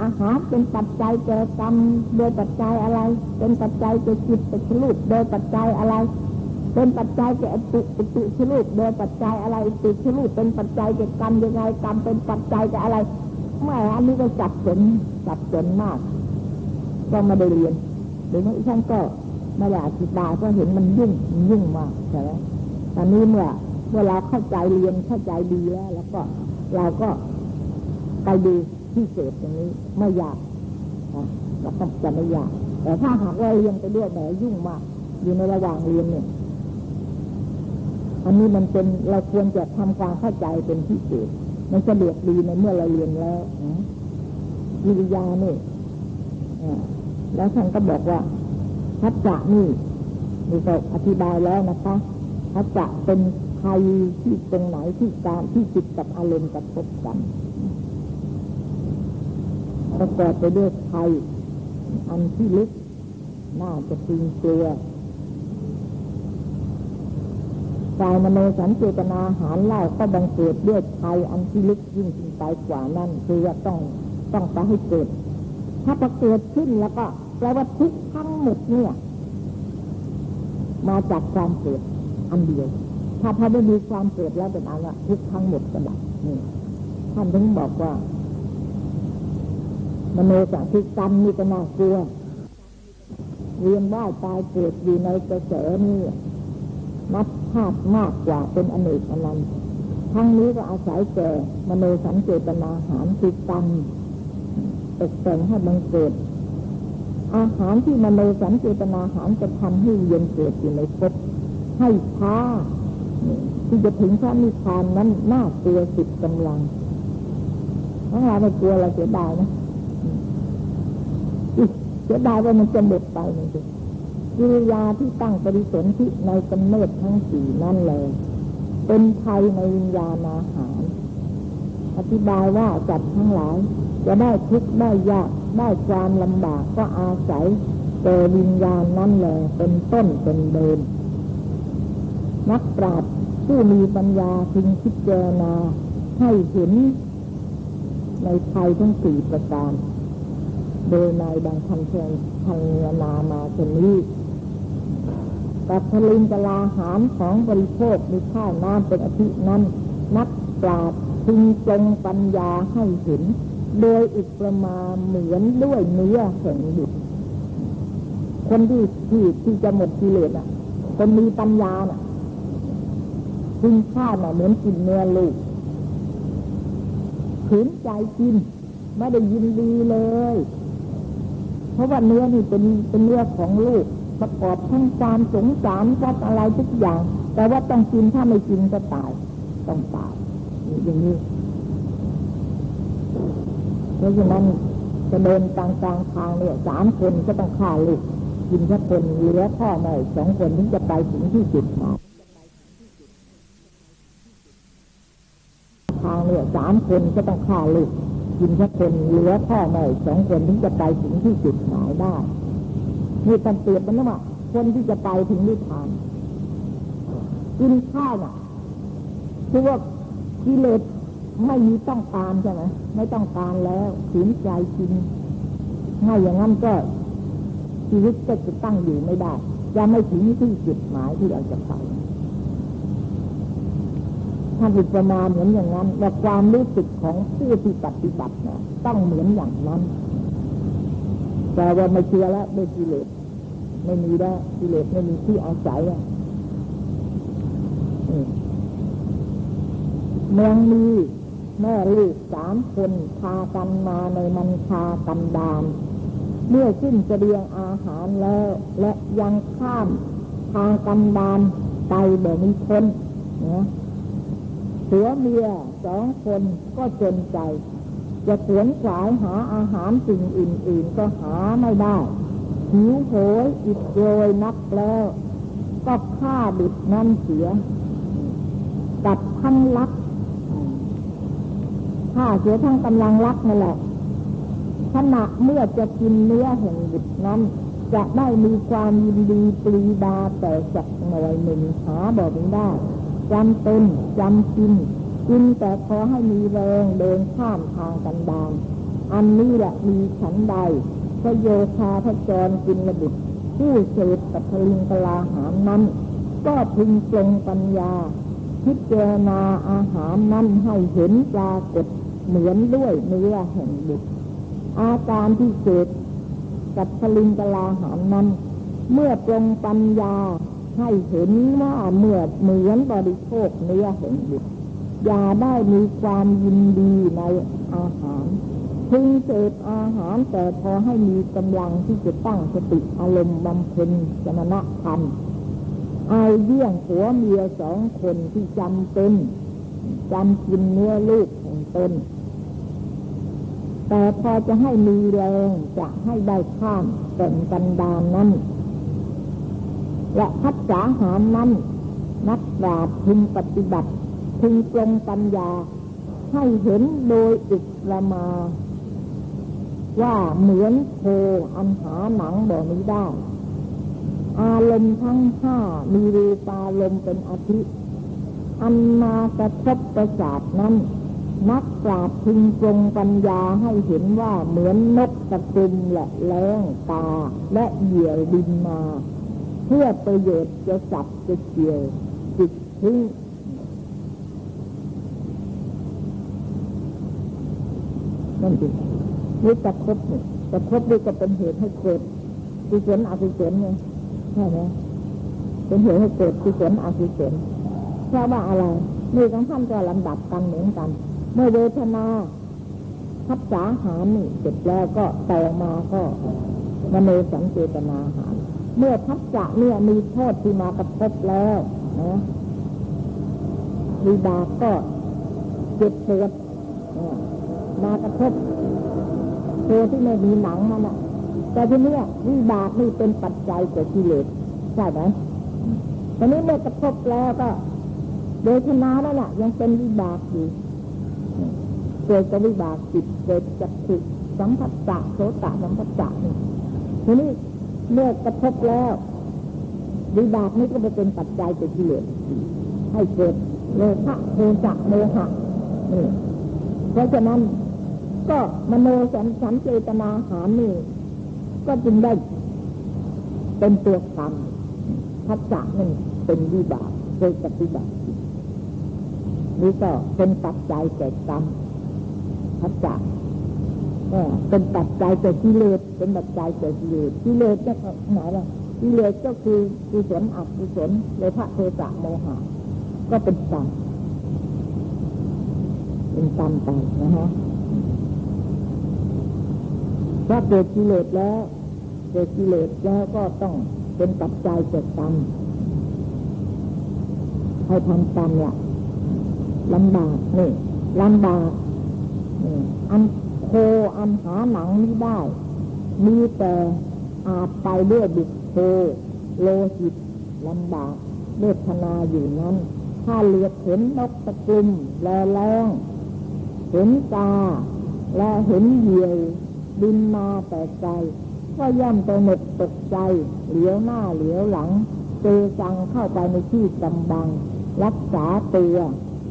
อาหารเป็นปัจจัยแก่กรรมโดยปัจจัยอะไร เป็นปัจจัยแก่จิตเป็นชลุปโดยปัจจัยอะไร เป็นปัจจัยแก่อตุอตุชลุปโดยปัจจัยอะไรตุชลุปเป็นปัจจัยแก่กรรมยังไงกรรมเป็นปัจจัยแก่อะไรแม่อันนี้ก็จับสนจับสนมาก ก็ไม่ได้เรียนหรือว่าฉันก็ไม่ได้อธิบายเพราะเห็นมันยุ่งมันยุ่งมากใช่ไหมตอนนี้เมื่อเมื่อเราเข้าใจเรียนเข้าใจดีแล้ว แล้วก็เราก็ ไปดูที่เศษตรงนี้ไม่ยากเราก็จะไม่ยาก แต่ถ้าหากว่าเรียนไปด้วยแหมยุ่งมากอยู่ในระหว่างเรียนเนี่ยอันนี้มันเป็นเราควรจะทำความเข้าใจเป็นพิเศษมันสะดวกดีในเมื่อเราเรียนแล้ววิริยานี่แล้วท่านก็บอกว่าทัศจะนี่มีก็อธิบายแล้วนะคะทัศจะเป็นไทยที่ตรงไหนที่การที่จิตกับอารมณ์กระทบกัน ประกอบไปด้วยไทย อันที่ลึก น่าจะตึงตัวกายมโนสันเจตนาหารเล่าก็บังเกิดด้วยไทยอันที่ลึกยิ่งขึ้นไปกว่านั้นคือว่าต้องต้องไปให้เกิด ถ้าประเกิดขึ้นแล้วก็แปลว่าทุกทั้งหมดเนี่ย มาจากความเกิดอันเดียว ถ้าพอไม่มีความเกิดแล้วเป็นอะไรทุกทั้งหมดก็ดับนี่ท่านถึงบอกว่า มโนสังคิกรรมนี่ก็น่ากลัวเรียนว่าตายเกิดอยู่ในกระแสนี่นับภาพมากกว่าเป็นอเนกอนันต์ทั้งนี้ก็อาศัยแก่มโนสัญเจตนาหารคือกรรมตกแต่งให้บังเกิด อาหารที่มโนสัญเจตนาหารจะทำให้เย็นเกิดอยู่ในภพให้ช้าที่จะถึงพระนิพพานนั้นน่าตัวสิบกำลังถ้าเราไม่กลัวเราเสียดายนะ เสียดายว่ามันจะหมดไปจริงกิริยาที่ตั้งปริสนธิในกำเนิดทั้งสี่นั่นเลยเป็นภัยในวิญญาณอาหาร อธิบายว่าจัดทั้งหลาย จะได้ทุกข์ได้ยากได้ความลำบากก็อาศัยแต่วิญญาณนั่นเลยเป็นต้นเป็นเดินนักปราชญ์ผู้มีปัญญาพึงคิดเจรนาให้เห็นในภัยทั้งสี่ประการ โดยในดังคำเชิญพันนามาเชนนี้กัตลินกลาหารของบริโภคมีข้าวน้ำเป็นอธินั้น นักปราชญ์พึงจงปัญญาให้เห็น โดยอุปมาเหมือนด้วยเนื้อแห่งบุคนที่ที่ที่จะหมดกิเลสอะ คนมีปัญญาน่ะพึงฆ่าน่ะเหมือนกินเนื้อลูกขืนใจกิน ไม่ได้ยินดีเลย ราะว่าเนื้อนี่เป็นเป็นเนื้อของลูกประกอบทั้งความสงสารกับอะไรทุกอย่าง แต่ว่าต้องกินถ้าไม่กินก็ตาย ต้องตายอย่างนี้เพราะฉะนั้นจะเดินกลางกลางทางเนี่ยสามคนก็ต้องฆ่าลูกกินแค่คนเหลือพ่อแม่สองคนถึงจะไปถึงที่จุดหมายทางเนี่ยสามคนก็ต้องฆ่าลูก กินแค่คนเหลือพ่อแม่สองคนถึงจะไปถึงที่จุดหมายได้มีการเปรียบมันนะว่าคนที่จะไปถึงนิพพานกินข้าวน่ะคือว่ากิเลสไม่มีต้องการใช่ไหมไม่ต้องการแล้วขืนใจกินง่ายอย่างนั้นก็ชีวิตก็จะตั้งอยู่ไม่ได้ จะไม่ถึงที่จุดหมายที่เราจะไป ถ้าอุปมาเหมือนอย่างนั้นแต่ความรู้สึกของผู้ที่ปฏิบัตินะต้องเหมือนอย่างนั้น แต่ว่าไม่เชื่อแล้วด้วยกิเลสไม่มีแล้วกิเลสไม่มีที่อาศัยเมืองมีแม่ลูกสามคนพากันมาในมันคากันดานเมื่อสิ้นเสดียงอาหารแล้ว และยังข้ามทางกันดานไปแบบมีคนเนี่ย ผัวเมียสองคนก็จนใจ จะขวนขวายหาอาหารสิ่งอื่น ๆ ก็หาไม่ได้ หิวโหยอิดโรยนักแล้ว ก็ฆ่าบิดนั่นเสียกับทั้งลักฆ่าเสียทั้งกำลังรักนั่นแหละขณะเมื่อจะกินเนื้อแห่งบุตรนั้น จะได้มีความยินดีปรีดาแต่จักหน่อยหนึ่งหาบอกไม่ได้ จำเป็นจำกินกินแต่ขอให้มีแรงเดินข้ามทางกันดานอันนี้แหละมีฉันใดพระโยคาพระจรกินระบุตรผู้เสพปัทลิงกลาหารนั้น ก็พึงปรงปัญญา พิจารณาอาหารนั้นให้เห็นปรากฏเหมือนด้วยเนื้อแห่งบุตรอาการที่เกิดกับพลิงกลาหารนั้น เมื่อปรงปัญญา ให้เห็นว่าเมื่อเหมือนบริโภคเนื้อแห่งบุตรอย่าได้มีความยินดีในอาหารพึงเสพอาหารแต่พอให้มีกำลังที่จะตั้งสติอารมณ์บำเพ็ญสมณธรรมเอาเยี่ยงหัวเมียสองคนที่จำเป็นจำกินเนื้อลูกของตนแต่พอจะให้มีแรงจะให้ได้ข้ามแต่งกันดานนั้น และพัฒนาหารนั้น นักปราชญ์พึงปฏิบัติ พึงปรงปัญญา ให้เห็นโดยอุปมา ว่าเหมือนโคอันหาหนังบ่นี้ได้ อารมณ์ทั้งห้ามีรูปารมณ์เป็นอาทิอันมากระทบประสาทนั้น นักปราชญ์พึงจงปัญญาให้เห็นว่าเหมือนนกตะกุมและแรงตาและเหยี่ยวดินมา พื่อประโยชน์จะสับจะเกี่ยวจิตทิ้งนั่นสินี่ตะคบเนี่ยตะคบนี่ก็เป็นเหตุให้เกิดกุศลอกุศลไงใช่ไหมเป็นเหตุให้เกิดกุศลอกุศลเพราะว่าอะไรมือของท่านก็ลำดับกันเหมือนกัน เมื่อเวทนาทับสาหารนี่เสร็จแล้วก็ต่อมาก็มโนสังเจตนาหาร เมื่อทับจะเนี่ยมีโทษที่มากระทบแล้วนะวิบากก็เจ็บปวดมากระทบตัวที่ไม่มีหนังมันอะ แต่ทีนี้วิบากนี่เป็นปัจจัยเกิดกิเลสใช่ไหมตอนนี้เมื่อกระทบแล้วก็เวทนาแล้วล่ะยังเป็นวิบากอยู่เกิดกับวิบากจิตเกิดจากจิตสัมผัสสะโสตสัมผัสสะนี่ทีนี้ เมื่อกระทบแล้ววิบากนี้ก็จะเป็นปัจจัยเป็นกิเลสให้เกิดโลภะโทสะโมหะนี่เพราะฉะนั้นก็มโนสันสันเจตนาหานี่ก็จึงได้เป็นตัวกรรมพัสสะนี่เป็นวิบากเกิดกับวิบากนี่ก็เป็นปัจจัยแก่กรรมพัจจะ เป็นปัจจัยแก่กิเลสเป็นปัจจัยแก่กิเลสกิเลสจะหมายว่ากิเลสก็คือกุศลอกุศลเลยพระเทสะโมหะ ก็เป็นกรรมเป็นกรรมไปนะฮะถ้าเกิดกิเลสแล้วเกิดกิเลสแล้วก็ต้องเป็นปัจจัยเกิดกรรมให้ทำกรรมละลำบากนี่ลำบากนี่อัน โคอันหาหนังนี้ได้ มีแต่อาจไปด้วยบุกโคโลหิตลำบากเวทนาอยู่นั้น ถ้าเลือดเห็นนกตะกุมแลแรงเห็นตา และเห็นเหยี่ยวบินมาแต่ไกลก็ย่อมตหนกตกใจ เหลียวหน้าเหลียวหลังเจจังเข้าไปในที่กำบัง รักษาตัว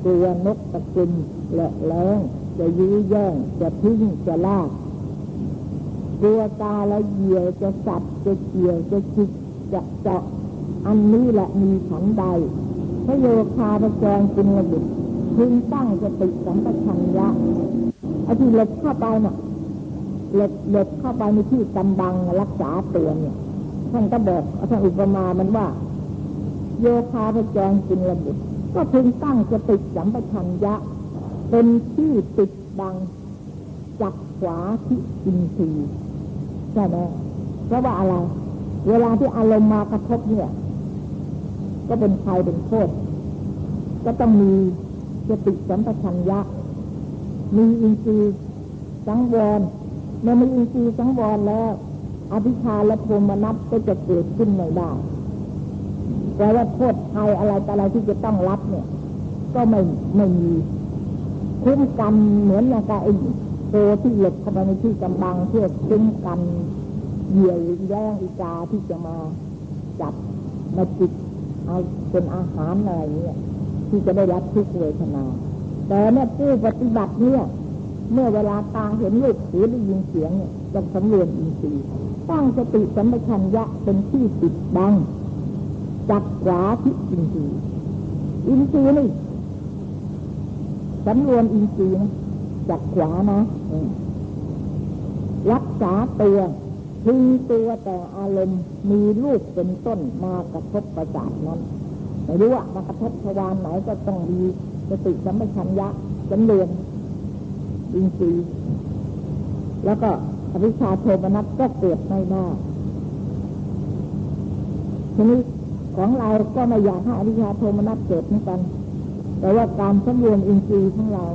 กลัวนกตะกุมและแรง จะยื้อแย่งจะทิ้งจะลากกลัวตาและเหยี่ยวจะสับจะเกี่ยวจะจิกจะเจาะอันนี้แหละมีฉันใดพระโยคาพระแจงจินระบุพึงตั้งสติสัมปชัญญะไอ้ที่หลบเข้าไปน่ะหลบหลบเข้าไปในที่กำบังรักษาตัวเนี่ยท่านก็บอกท่านอุปมามันว่า โยคาพระแจงจินระบุก็พึงตั้งสติสัมปชัญญะ เป็นที่ติดบังจักขวาที่อินทรีย์ใช่ไหมเพราะว่าอะไร เวลาที่อารมณ์มากระทบเนี่ย ก็เป็นภัยเป็นโทษก็ต้องมีสติสัมปชัญญะ มีอินทรีย์สังวรเมื่อมีอินทรีย์สังวรแล้ว อภิชาและโทมนัสก็จะเกิดขึ้นไม่ได้แต่ว่าโทษภัยอะไรแต่อะไรที่จะต้องรับเนี่ย ก็ไม่ไม่มี คุ้มกันเหมือนอย่างกับไอ้ตัวที่หลบเข้าไปในที่กำบังเพื่อคุ้มกันเหยื่อแย่งอีกาที่จะมาจับมาจิกเอาเป็นอาหารอะไรเนี่ยที่จะได้รับทุกเวทนา แต่เนี่ยผู้ปฏิบัติเนี่ย เมื่อเวลาตาเห็นรูปหูได้ยินเสียงเนี่ยจะสำรวมอินทรีย์ตั้งสติสัมปชัญญะเป็นที่ติดบังจับขวาที่อินทรีย์อินทรีย์นี่ สำรวมอินทรีย์นะจับขวานะรักษาตัวพึงตัวแต่อารมณ์มีรูปเป็นต้นมากระทบประสาทนั้นไม่รู้ว่ามากระทบทวารไหนก็ต้องมีสติสัมปชัญญะสำรวมอินทรีย์แล้วก็อภิชาโทมนัสก็เกิดไม่ได้ทีนี้ของเราก็ไม่อยากให้อภิชาโทมนัสเกิดเหมือนกัน แต่ว่าการสำรวมอินทรีย์ของเรา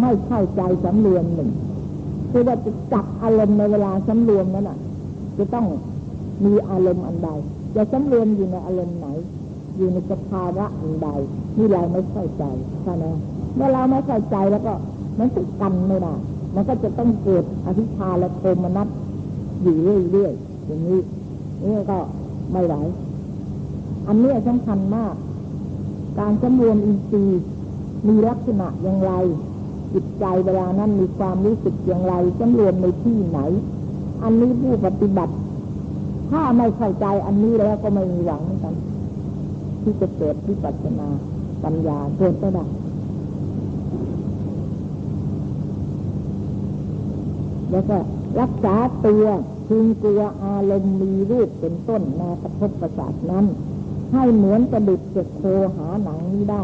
ไม่เข้าใจสำรวมหนึ่งคือว่าจะจับอารมณ์ในเวลาสำรวมนั้นอะ จะต้องมีอารมณ์อันใดจะสำรวมอยู่ในอารมณ์ไหน อยู่ในสภาวะอันใดที่เราไม่เข้าใจใช่ไหมเมื่อเราไม่เข้าใจแล้วก็มันติดกันไม่ได้มันก็จะต้องเกิดอภิชาและโทมนัสอยู่เรื่อยๆอย่างนี้นี่ก็ไม่ไหวอันนี้สำคัญมาก การสำรวมอินทรีย์มีลักษณะอย่างไร จิตใจเวลานั้นมีความรู้สึกอย่างไรสำรวมในที่ไหน อันนี้ผู้ปฏิบัติ ถ้าไม่เข้าใจอันนี้แล้วก็ไม่มีหวังเหมือนกัน ที่จะเกิดที่ปัจนาปัญญาเกิดได้แล้วก็รักษาตัวพึงกลัวอารมณ์มีรูปเป็นต้นมากระทบประสาทนั้น ให้เหมือนกระดุกจะโคหาหนังนี้ได้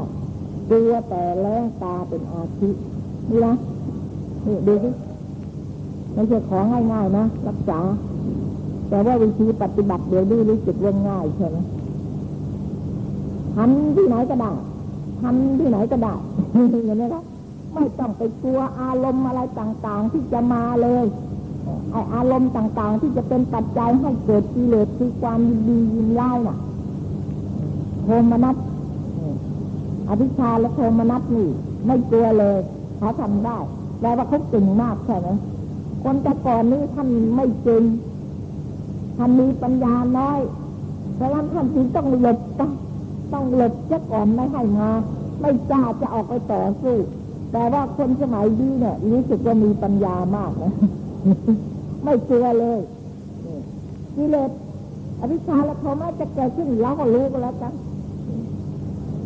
กลัวแต่แล้งตาเป็นอาทินี่นะนี่ดูสิไม่ใช่ของง่ายๆนะรักษา แต่ว่าวิธีปฏิบัติเดี๋ยวดูรู้สึกว่าง่ายใช่ไหมทำที่ไหนก็ได้ทำที่ไหนก็ได้เห็นไหมครับไม่ต้องไปกลัวอารมณ์อะไรต่างๆ ที่จะมาเลยไออารมณ์ต่างๆ ที่จะเป็นปัจจัยให้เกิดกิเลสคือความยินดียินไล่น่ะ โทมนัสอภิชาและโทมนัสนี่ ไม่กลัวเลยเขาทำได้แปลว่าเขาเก่งมากใช่ไหมคนแต่ก่อนนี้ท่านไม่เก่งท่านมีปัญญาน้อย เพราะฉะนั้นท่านจึงต้องหลบต้องหลบจะก่อนไม่ให้มาไม่กล้าจะออกไปต่อสู้แต่ว่าคนสมัยนี้เนี่ยรู้สึกว่ามีปัญญามากนะไม่เชื่อเลยกิเลสอภิชาและโทมะจะเกิดขึ้นเราก็รู้ก็แล้วกัน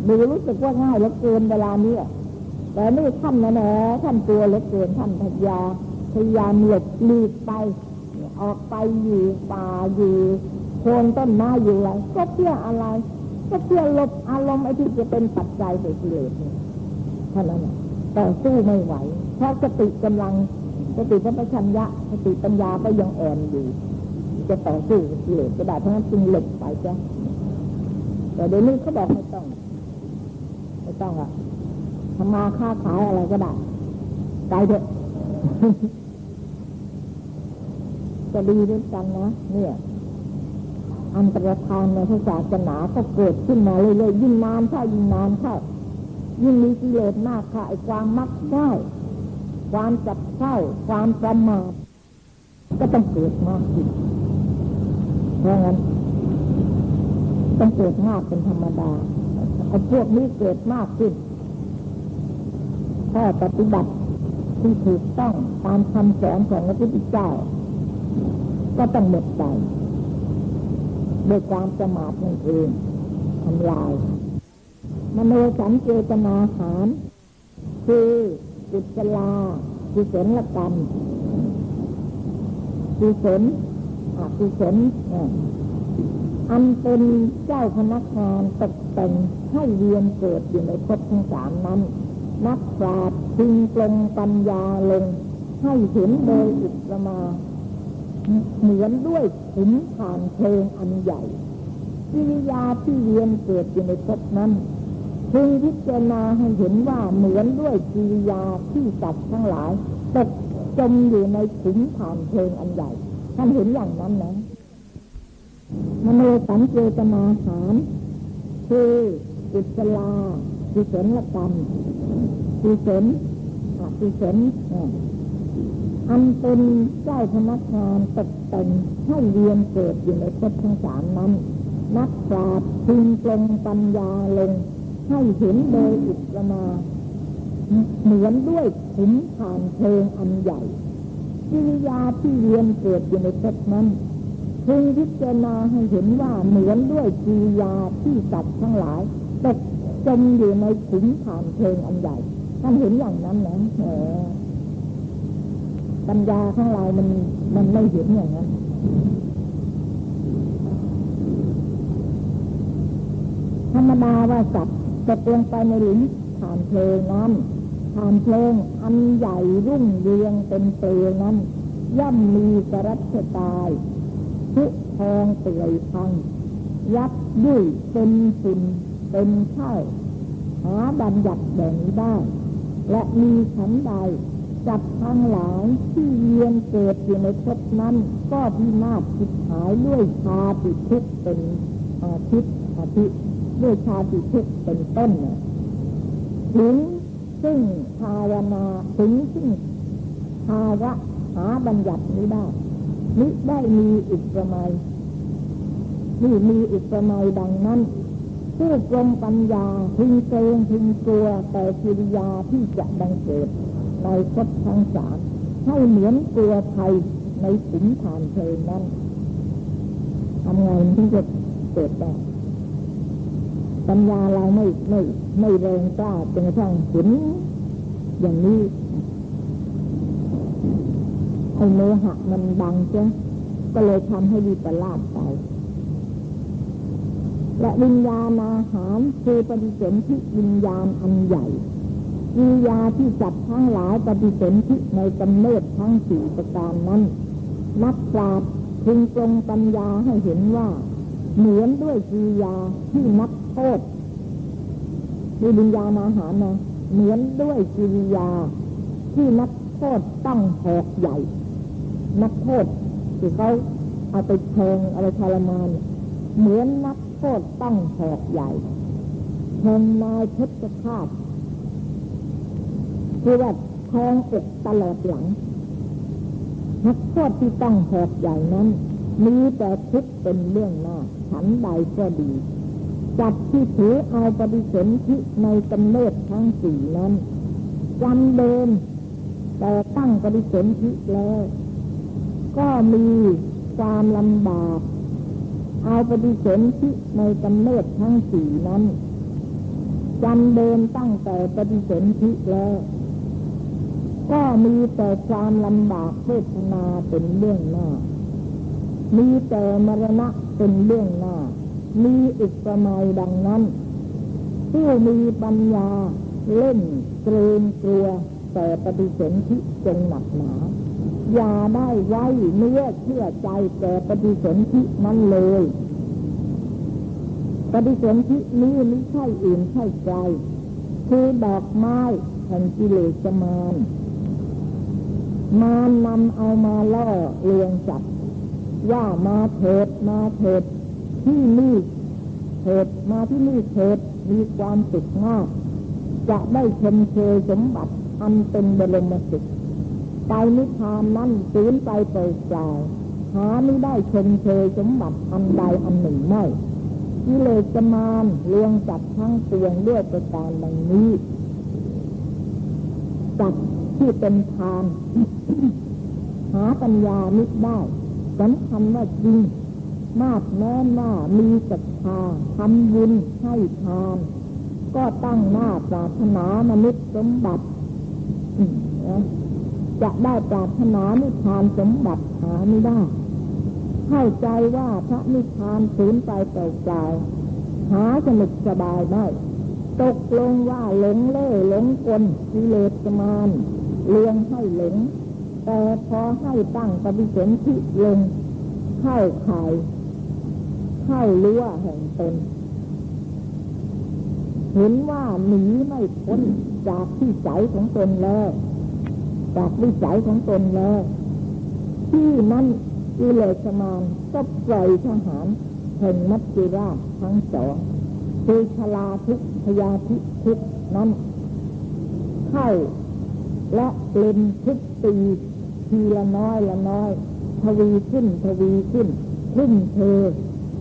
ดูรู้สึกว่าง่ายเหลือเกินเวลานี้แต่นี่ท่านนะนะท่านตัวเหลือเกินท่านพยาพยายามหลบหลีกไป ออกไปอยู่ป่าอยู่โคนต้นไม้อยู่อะไรก็เพื่ออะไร ก็เพื่อลบอารมณ์ไอ้ที่จะเป็นปัจจัยแก่กิเลสเท่านั้นต่อสู้ไม่ไหว เพราะสติกำลังสติสัมปชัญญะสติปัญญาก็ยังอ่อนอยู่ จะต่อสู้กิเลสก็ได้เพราะนั้นจึงหลบไปจ้ะแต่เดี๋ยวนี้เขาบอกไม่ต้อง ต้องอะทำมาค้าขายอะไรก็ได้ไปเถอะจะดีด้วยกันนะเนี่ย อันตรธานในพระศาสนาก็เกิดขึ้นมาเรื่อยๆยิ่งนานเข้ายิ่งนานเข้ายิ่งมีกิเลสมากค่ะไอ้ความมักได้ความจับเข้า ความประมาทก็ต้องเกิดมากขึ้นเพราะงั้นต้องเกิดมากเป็นธรรมดา ไอ้พวกนี้เกิดมากขึ้นถ้าปฏิบัติที่ถูกต้องตามคำสอนของพระพุทธเจ้า ก็ต้องหมดไปโดยความประมาทนั่นเองทำลาย มโนสัญเจตนาหารคือกุศลากุศลกรรมกุศลอกุศลอันเป็นเจ้าพนักงานตกแต่ง ให้เวียนเกิดอยู่ในภพทั้งสามนั้น นักปราชญ์พึงปลงปัญญาลง ให้เห็นโดยอุปมา เหมือนด้วยขุนผ่านเพลงอันใหญ่วิริยาที่เวียนเกิดอยู่ในภพนั้นพึงพิจารณาให้เห็นว่าเหมือนด้วยกิริยาที่สัตว์ทั้งหลายตกจมอยู่ในขุนผ่านเพลงอันใหญ่ท่านเห็นอย่างนั้นนะมโนสัญเจตนาหารคือ กุศลากุศลกรรมกุศลอกุศลอันเป็นเจ้าพนักงานตกแต่งให้เวียนเกิดอยู่ในภพทั้งสามนั้น นักปราชญ์พึงปลงปัญญาลง ให้เห็นโดยอุปมาเหมือนด้วยขุนผ่านเพลงอันใหญ่กิริยาที่เวียนเกิดอยู่ในภพนั้นพึงพิจารณาให้เห็นว่าเหมือนด้วยกิริยาที่สัตว์ทั้งหลาย จมอยู่ในขุนผ่านเพลงอันใหญ่ ท่านเห็นอย่างนั้นนะแหมปัญญาข้างเรามันมันไม่เห็นอย่างนั้นธรรมดาว่าสัตว์ตกลงไปในหลุมผ่านเพลงนั้นผ่านเพลงอันใหญ่รุ่งเรืองเป็นเปลวนั้น ย่อมมีกรัชตายทุกทองเปื่อยพัง ยับยุ่ยเป็นฝุ่น เป็นเท่าหาบัญญัติแบ่งได้ และมีฉันใดจับทั้งหลายที่เวียนเกิดอยู่ในภพนั้น ก็พินาศจิตหายด้วยชาติทุกเป็นอาทิตย์อาทิตย์ด้วยชาติทุกเป็นต้นถึงซึ่งภาวนาถึงซึ่งภาระหาบัญญัตินี้ได้นิได้มีอุปมานี่มีอุปมาดังนั้น ผู้กลมปัญญาพึงเกรงพึงกลัวแต่กิริยาที่จะบังเกิดในภพทั้งสามให้เหมือนกลัวภัยในสินฐานเพลนั้นทำไงที่จะเกิดได้ปัญญาเราไม่ไม่ไม่แรงกล้าจนกระทั่งเห็นอย่างนี้ไอ้โมหะมันบังจ้ะก็เลยทำให้วิปลาสไป และวิญญาณอาหารคือปฏิสนธิวิญญาณอันใหญ่วิญญาที่จับทั้งหลายปฏิสนธิในกำเนิดทั้งสี่ประการนั้นนักปราชญ์พึงตรงปัญญาให้เห็นว่า เหมือนด้วยกิริยาที่นักโทษมีวิญญาณอาหารนะเหมือนด้วยกิริยา ที่นักโทษต้องหอกใหญ่ นักโทษที่เขาเอาไปแทงอะไรทรมานเหมือนนัก โทษต้องหอกใหญ่แทงนายเพชรฆาตคือว่าแทงอกตลอดหลังนักโทษที่ต้องหอกใหญ่นั้น มีแต่ทุกเป็นเรื่องหน้าฉันใดก็ดีจับที่ถือเอาปฏิสนธิในกำเนิดทั้งสี่นั้นจำเดิมแต่ตั้งปฏิสนธิแล้ว ก็มีความลำบาก เอาปฏิสนธิในกำเนิดทั้งสี่นั้นจันเดินตั้งแต่ปฏิสนธิแล้วก็มีแต่ความลำบากเวทนาเป็นเรื่องหน้า มีแต่มรณะเป็นเรื่องหน้า มีอุปมาดังนั้น ผู้มีปัญญาเล่นเกรงกลัวแต่ปฏิสนธิจงหนักหนา อย่าได้ไว้เนื้อเชื่อใจแต่ปฏิสนธินั้นเลย ปฏิสนธินี้ไม่ใช่อื่นใช่ไกลคือดอกไม้แห่งกิเลสมานมานนำเอามาล่อเลียงจับว่ามาเถิดมาเถิดที่นี่เถิดมาที่นี่เถิดมีความสุขมาก จะได้ชมเชยสมบัติอันเป็นบรมสุข ไปนิพพานนั้นสูญไปเปล่าหาไม่ได้ชมเชยสมบัติอันใดอันหนึ่งไม่กิเลสมานลวงจับทั้งเตียงด้วยประการดังนี้จับที่เป็นทาน หาปัญญานิดได้สำคัญว่าจริง มากแม้นว่ามีศรัทธาทำบุญให้ทาน ก็ตั้งหน้าปรารถนามนุษย์สมบัติ จะได้ปรารถนานิทานสมบัติหาไม่ได้ เข้าใจว่าพระนิพพานสูญไปเปล่าๆหาสนุกสบายได้ตกลงว่าหลงเล่หลงกลกิเลสมานเลียงให้หลง แต่พอให้ตั้งปฏิเสนธิลง เข้าข่ายเข้ารั้วแห่งตนเห็นว่าหนีไม่พ้นจากที่ใจของตนแล้ว จากวิสัยของตนแล้ว ที่นั้นกิเลสมานก็ปล่อยทหารแห่งมัจจุราชทั้งสองคือชลาทุกพยาธิทุกนั้น เข้าและเล่นทุกตีทีละน้อยละน้อย ทวีขึ้นทวีขึ้นขึ้นเท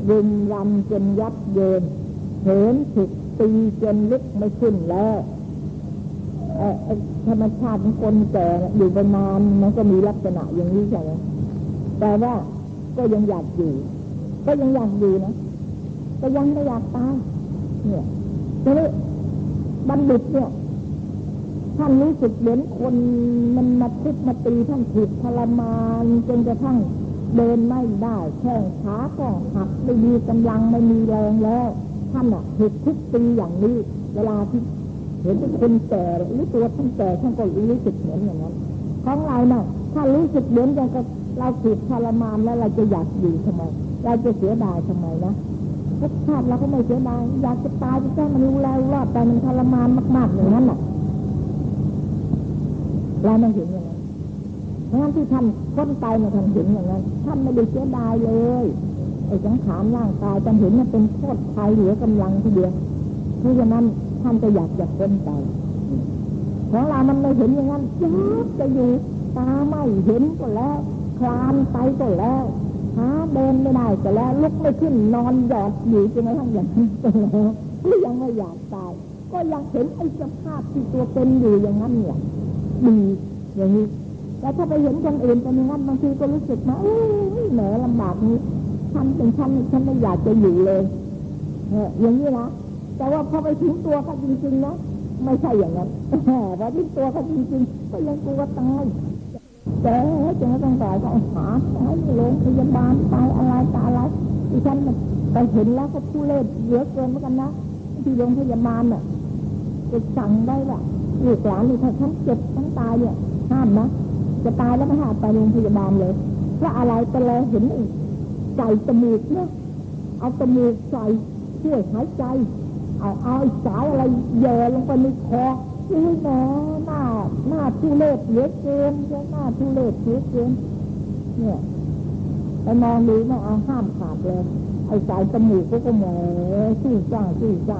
รุมรำจนยับเยินเหินถึกตีจนลึกไม่ขึ้นแล้ว ธรรมชาติของคนแก่อยู่ประมาณมันก็มีลักษณะอย่างนี้ใช่ไหมแต่ว่าก็ยังอยากอยู่ ก็ยังอยากอยู่นะก็ยังไม่อยากตายเนี่ยทีนี้บัณฑิตเนี่ยท่านรู้สึกเหมือนคนมันมาทุบมาตีท่านถูกทรมานจนกระทั่งเดินไม่ได้แข้งขาก็หักไม่มีกำลังไม่มีแรงแล้ว ท่านอะถูกทุบตีอย่างนี้ เวลาที่ เห็นเป็นคนแก่หรือตัวท่านแก่ท่านก็รู้สึกเหมือนอย่างนั้นของเราเน่ะถ้ารู้สึกเหมือนกันกับเราถูกทรมานแล้วเราจะอยากอยู่ทำไม เราจะเสียดายทำไมนะทุกชาติเราก็ไม่เสียดายอยากจะตายจะแค่มันรู้แล้วรอดแต่มันทรมานมาก ๆอย่างนั้นน่ะเราไม่เห็นอย่างนั้นเพราะงั้นที่ท่านพ้นไปเนี่ยท่านเห็นอย่างนั้นท่านไม่ได้เสียดายเลยไอ้สังขารร่างกายท่านเห็นมันเป็นโทษภัยเหลือกำลังทีเดียวเพราะฉะนั้น ท่านจะอยากจะพ้นไปของเรามันไม่เห็นอย่างนั้นยากจะอยู่ตาไม่เห็นก็แล้ว คลานไปก็แล้วหาเดินไม่ได้ก็แล้ว ลุกไม่ขึ้นนอนหยอดอยู่จนกระทั่งอย่างนี้ก็แล้วก็ยังไม่อยากตาย ก็ยังเห็นไอ้สภาพที่ตัวเป็นอยู่อย่างนั้นเนี่ยดีอย่างนี้แต่ถ้าไปเห็นคนอื่นเป็นอย่างนั้นบางทีก็รู้สึกว่าเอ้ยแหมลำบากนี้ฉันเป็นฉันฉันไม่อยากจะอยู่เลย เอออย่างนี้นะ แต่ว่าพอไปถึงตัวเขาจริงๆนะไม่ใช่อย่างนั้นพอถึงตัวเขาจริงๆก็ยังกลัวตายแต่จนต้องตายก็หาไปโรงพยาบาลไปอะไรตายอะไรดิฉันไปเห็นแล้วก็ผู้เล่นเยอะเกินเหมือนกันนะที่โรงพยาบาลน่ะจะสั่งได้ว่าลูกหลานนี่ถ้าฉันเจ็บฉันตายเนี่ยห้ามนะจะตายแล้วไม่หาไปโรงพยาบาลเลยเพราะอะไรไปเลยเห็นใส่จมูกเนี่ยเอาจมูกใส่ช่วยหายใจ เอาเอาสายอะไรเยอลงไปในคอนี่แหมหน้าหน้าทุเรศเหลือเกินหน้าทุเรศเหลือเกินเนี่ยไปมองดูนะเอาห้ามขาดเลยไอ้สายจมูกก็ก็แหมชื่อจ้าชื่อจ้า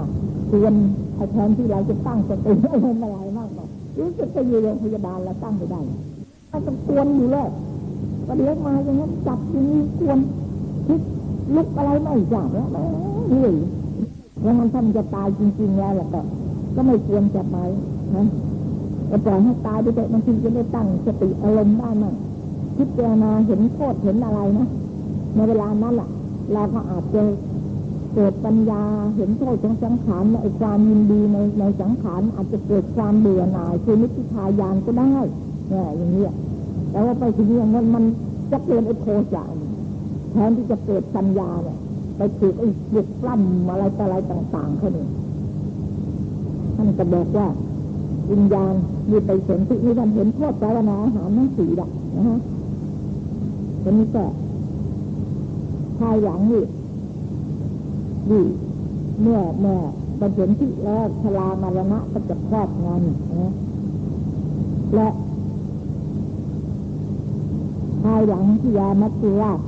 เตือนไอ้แทนที่เราจะตั้งสติอะไรอะไรมากกว่ารู้สึกจะอยู่โรงพยาบาลแล้วตั้งไม่ได้มันจะกวนอยู่เลยประเดี๋ยวมาอย่างนั้นจับอย่างนี้กวนคิดลุกอะไรไม่จับแล้วเหนื่อย แล้วมันท่านจะตายจริง ๆ แล้วก็ ก็ไม่ควรจะไปนะแต่ปล่อยให้ตายไปเถอะบางทีจะได้ตั้งสติอารมณ์ได้มั้งคิดเจารณาเห็นโทษเห็นอะไรนะในเวลานั้นแหละเราก็อาจจะเกิดปัญญาเห็นโทษของสังขารในความยินดีในในสังขารอาจจะเกิดความเบื่อหน่ายคือนิพพิทายานก็ได้เนี่ยอย่างนี้แต่ว่าไปถึงอย่างนั้นมันจะเกิดไอ้โทสะแทนที่จะเกิดปัญญาเนี่ย ไปถูกไอ้เด็กปล้ำอะไรต่ออะไรต่างๆเขาเนี่ยท่านก็บอกว่าวิญญาณมีไปสนที่นี่ท่านเห็นโทษแปลว่าหารทั้งสี่ดะนะฮะทีนี้ก็ภายหลังนี่ดีเมื่อเมื่อบรรลุที่แล้วชรามารณะก็จะครอบงำนะและภายหลังที่ยามัจจุราช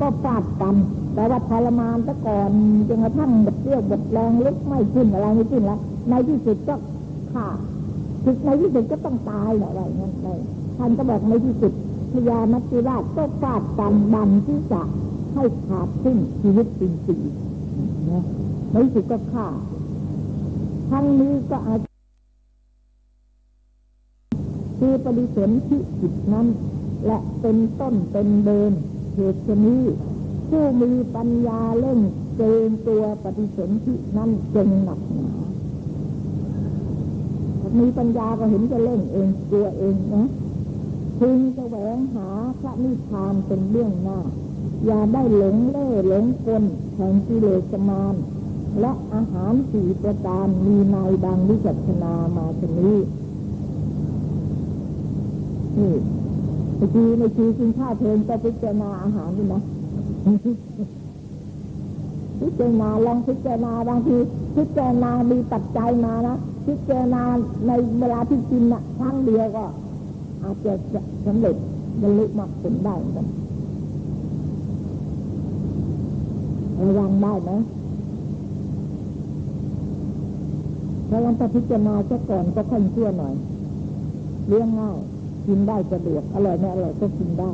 ก็ฟาดกัน แต่ว่าทรมานซะก่อนจนกระทั่งบดเรี่ยวบดแรงลุกไม่ขึ้นอะไรไม่ขึ้นแล้วในที่สุดก็ขาดถึงในที่สุดก็ต้องตายแหละอะไรเงี้ยเลยท่านก็บอกในที่สุดพญามัจจุราชก็ฟาดกันบันที่จะให้ขาดสิ้นชีวิตจริงๆนะในที่สุดก็ฆ่าทั้งนี้ก็อาจคือปฏิสนธิจิตนั้น และเป็นต้นเป็นเดินเหตุนี้ ผู้มีปัญญาเล่นเกงตัวปฏิสนธินั้นจงหนักหนามีปัญญาก็เห็นจะเล่นเองตัวเองนะพึงแสวงหาพระนิพพานเป็นเรื่องหน้า อย่าได้หลงเล่หลงกลแห่งกิเลสมาน และอาหารสี่ประการมีในายดังวิจัชนามาชนี้นี่เมื่อกี้ในชีกินข้าวเพลินก็พิจารณาอาหารด้วยนะ พิจารณาลองพิจารณาบางทีพิจารณามีปัจจัยมานะพิจารณาในเวลาที่กินนะครั้งเดียวก็ อาจจะสำเร็จบรรลุมรรคผลได้กันระวังได้ไหมถ้าเราพิจารณาซะก่อนก็ค่อยเชื่อหน่อยเลี้ยงง่ายกินได้สะดวกอร่อยไม่อร่อยก็กินได้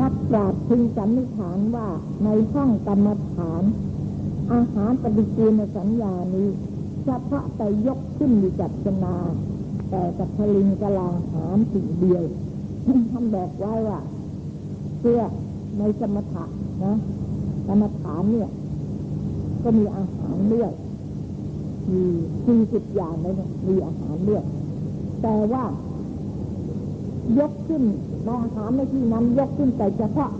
นักปราชญ์พึงสันนิษฐานว่าในห้องกรรมฐาน อาหารปฏิกูลสัญญานี้เฉพาะแต่ยกขึ้นมีจัดนาแต่กับพลิงกลาหารสิ่งเดียวท่านบอกไว้ว่าเพื่อในสมถะนะกรรมฐานเนี่ย ก็มีอาหารเลือดมีสี่สิบอย่างเลยมีอาหารเลือดแต่ว่ายกขึ้น ในอาหารในที่นั้นยกขึ้นแต่เฉพาะ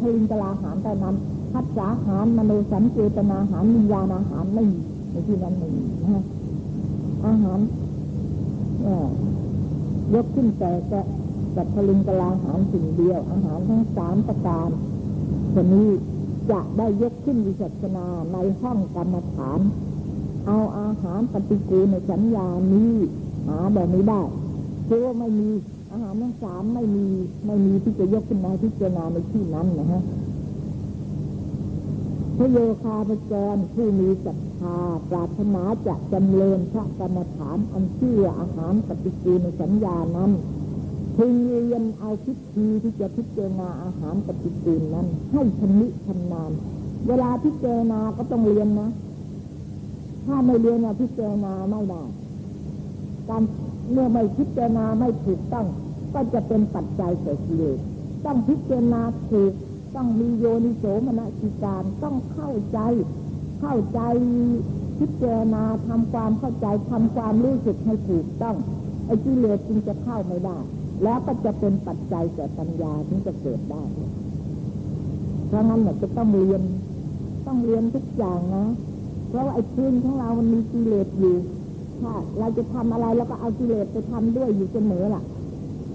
พลิงกลาหารแต่นั้นพัฒนาหารมโนสัญเจตนาหารวิญญาณอาหารไม่มีในที่นั้นไม่มีนะอาหารยกขึ้นแต่จะจัดพลิงกลาหารสิ่งเดียว อาหารทั้งสามประการชนี้จะได้ยกขึ้นวิจัชนาในห้องกรรมฐาน เอาอาหารปฏิกูลในสัญญานี้หาแบบนี้ได้คือว่าไม่มี อาหารทั้งสามไม่มีไม่มีที่จะยกขึ้นมาที่เจารณาในที่นั้นนะฮะพระโยคาพจรผู้มีศรัทธาปรารถนาจะจำเริญพระกรรมฐานอันเชื่ออาหารปฏิกูลในสัญญานั้นพึงเรียนเอาพิธีที่จะพิจารณาอาหารปฏิกูลนั้น ให้ชนิชำนาญเวลาพิจารณาก็ต้องเรียนนะ ถ้าไม่เรียนนะพิจารณาไม่ได้การเมื่อไม่พิจารณาไม่ถูกต้อง ก็จะเป็นปัจจัยเกิดกิเลสต้องพิจารณาถูกต้องมีโยนิโสมนสิการต้องเข้าใจ เข้าใจพิจารณาทำความเข้าใจทำความรู้สึกให้ถูกต้องไอ้กิเลสจึงจะเข้าไม่ได้ แล้วก็จะเป็นปัจจัยแก่ปัญญาถึงจะเกิดได้เพราะงั้นเนี่ยจะต้องเรียนต้องเรียนทุกอย่างนะเพราะว่าไอ้พื้นของเรามันมีกิเลสอยู่ถ้าเราจะทำอะไรแล้วก็เอากิเลสไปทำด้วยอยู่เสมอล่ะ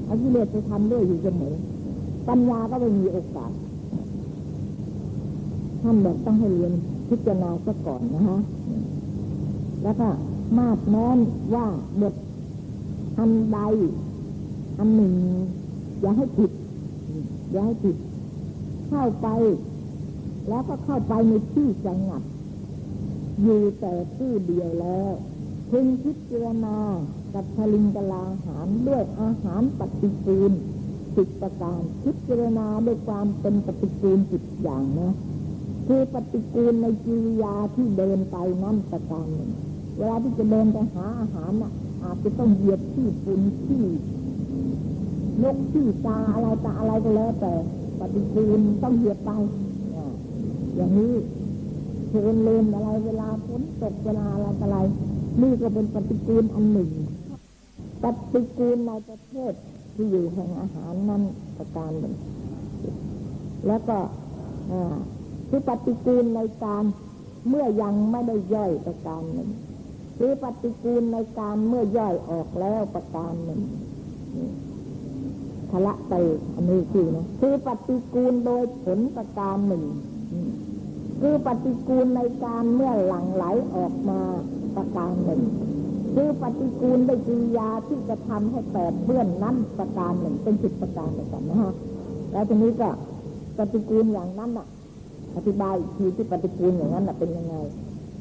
เอากิเลสไปทำด้วยอยู่เสมอปัญญาก็ไม่มีโอกาสท่านบอกต้องให้เรียนพิจารณาซะก่อนนะฮะแล้วก็มาดแม้นว่าบทอันใดอันหนึ่ง อย่าให้ผิด อย่าให้ผิด เข้าไป แล้วก็เข้าไปในที่สงัดอยู่แต่ผู้เดียวแล้ว พึงพิจารณา กับพลิงกลาหารด้วยอาหารปฏิกูลสิบประการพิจารณาด้วยความเป็นปฏิกูลสิบอย่างนะคือปฏิกูลในจิริยาที่เดินไปนั่นประการหนึ่งเวลาที่จะเดินไปหาอาหารน่ะ อาจจะต้องเหยียบที่ฝุ่นที่นกที่ตาอะไรตาอะไรก็แล้วแต่ปฏิกูลต้องเหยียบไปอย่างนี้เพลินเลนอะไรเวลาฝนตกเวลาอะไรอะไรนี่ก็เป็นปฏิกูลอันหนึ่ง ปฏิกูลในประเทศที่อยู่แห่งอาหารนั้นประการหนึ่ง แล้วก็คือปฏิกูลในการเมื่อยังไม่ได้ย่อยประการหนึ่งหรือปฏิกูลในการเมื่อย่อยออกแล้วประการหนึ่งทละไปอันนี้คือนะคือปฏิกูลโดยผลประการหนึ่ง คือปฏิกูลในการเมื่อหลั่งไหลออกมาประการหนึ่ง คือปฏิกูลในกิริยาที่จะทำให้แปดเบื้อนนั้นประการหนึ่งเป็นสิบประการเหมือนกันนะฮะแล้วทีนี้ก็ปฏิกูลอย่างนั้นอะ อธิบายอีกทีที่ปฏิกูลอย่างนั้นอะเป็นยังไง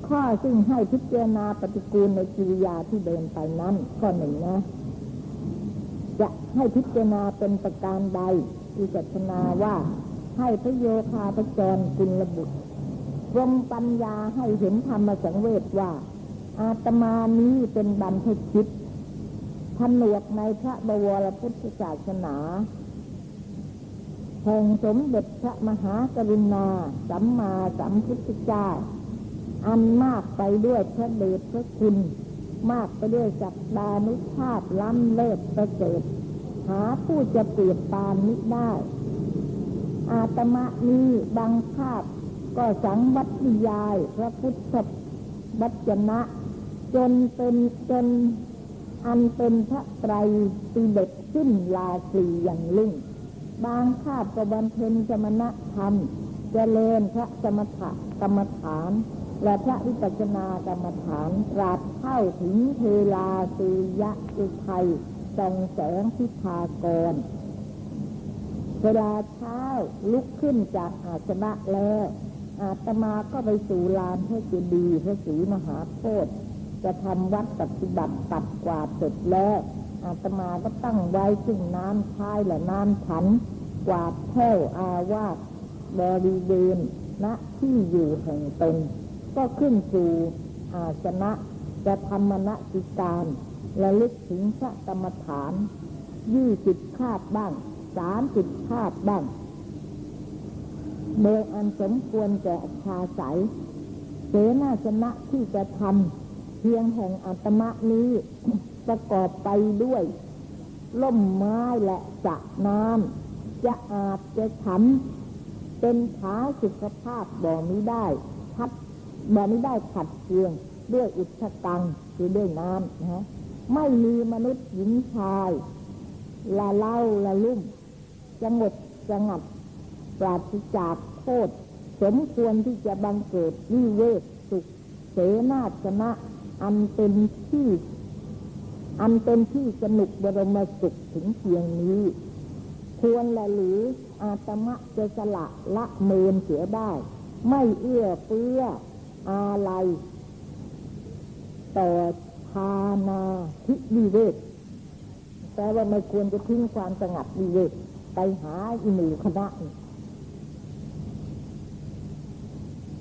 ข้อซึ่งให้พิจารณาปฏิกูลในกิริยาที่เดินไปนั้นข้อหนึ่งนะ จะให้พิจารณาเป็นประการใดที่จัตนาว่าให้พระโยคาพระจรกุลบุตรรมปัญญาให้เห็นธรรมสังเวชว่า อาตมานี้เป็นบันทชิตผนวกในพระบวรพุทธศาสนา แห่งสมเด็จพระมหากรุณา สัมมาสัมพุทธเจ้า อันมากไปด้วยพระเดชพระคุณ มากไปด้วยจักดานุภาพล้ำเลิศประเสริฐหาผู้จะเปรียบปานนี้ได้ อาตมะนี้บางภาพก็สังวัตยาย พระพุทธวัจนะ จนเป็นจนอันเป็นพระไตรปิฎกขึ้นลาสีอย่างลุ่ง บางคาบก็บำเพ็ญสมณธรรมเจริญพระสมถกรรมฐาน และพระวิปัสสนากรรมฐานตราบเข้าถึงเทลาสุยะอุทัยส่องแสงพิพากร เวลาเช้าลุกขึ้นจากอาสนะแล้ว อาตมาก็ไปสู่ลานพระเจดีย์พระศรีมหาโพธิ์ จะทำวัดปฏิบัติตัดกวาดเสร็จแล้วอาตมาก็ตั้งไว้ซึ่งน้ำชายและน้ำฉัน กวาดแค่อาวาสบริเวณณที่อยู่แห่งตนก็ขึ้นสู่อาสนะจะธรรมนติการและลึกถึงพระกรรมฐานยี่สิบคาบบ้างสามสิบคาบบ้างโดยอันสมควรแก่ชาสายเสนาสนะที่จะทำ พียงแห่งอัตมะนี้ ประกอบไปด้วยล่มไม้และสระน้ำจะอาจจะฉันเป็นขาสุขภาพบ่มิได้ทัดบ่มิได้ขัดเกลืองด้วยอุชตังคือด้วยน้ำนะฮะไม่มีมนุษย์หญิงชายละเล่าละลุ่มจะงดจะงัดปราศจากโทษ สมควรที่จะบังเกิดวิเวกสุขเสนาชนะ อันเป็นที่อันเป็นที่สนุกบรมสุขถึงเพียงนี้ ควรละหรืออาตมะจะสละละเมินเสียได้ ไม่เอื้อเฟื้ออะไรต่อทานาทิวิเวกแต่ว่าไม่ควรจะทิ้งความสงัดวิเวกไปหาอิหนูคณะ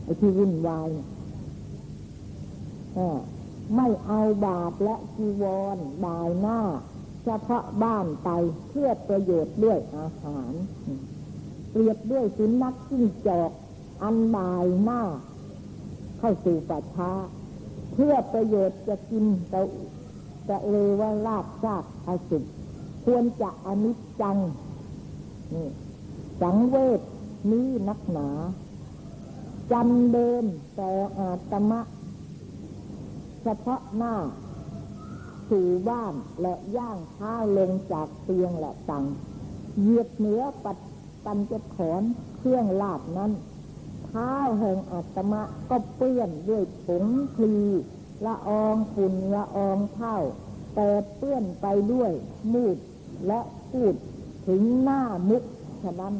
ไอ้ที่วุ่นวายเนี่ย ไม่เอาบาทและจีวรบายหน้า เฉพาะบ้านไปเพื่อประโยชน์ด้วยอาหาร เปรียบด้วยสุนัขจิ้งจอกอันบายหน้า เข้าสู่ป่าช้า เพื่อประโยชน์จะกินเตาจะเลว่าลาบซากอาสุควรจะอนิจจังนี่สังเวชนี้นักหนาจำเดิมแต่อาตมะ เฉพาะหน้าสู่บ้านและย่างเท้าลงจากเตียงและตังเหยียดเหนือปัดปันจะถอนเครื่องลาบนั้นเท้าแห่งอัตมะก็เปื้อนด้วยผงคลีละอองฝุ่นละอองเท่า แต่เปื้อนไปด้วยมูดและพูดถึงหน้ามุกฉะนั้น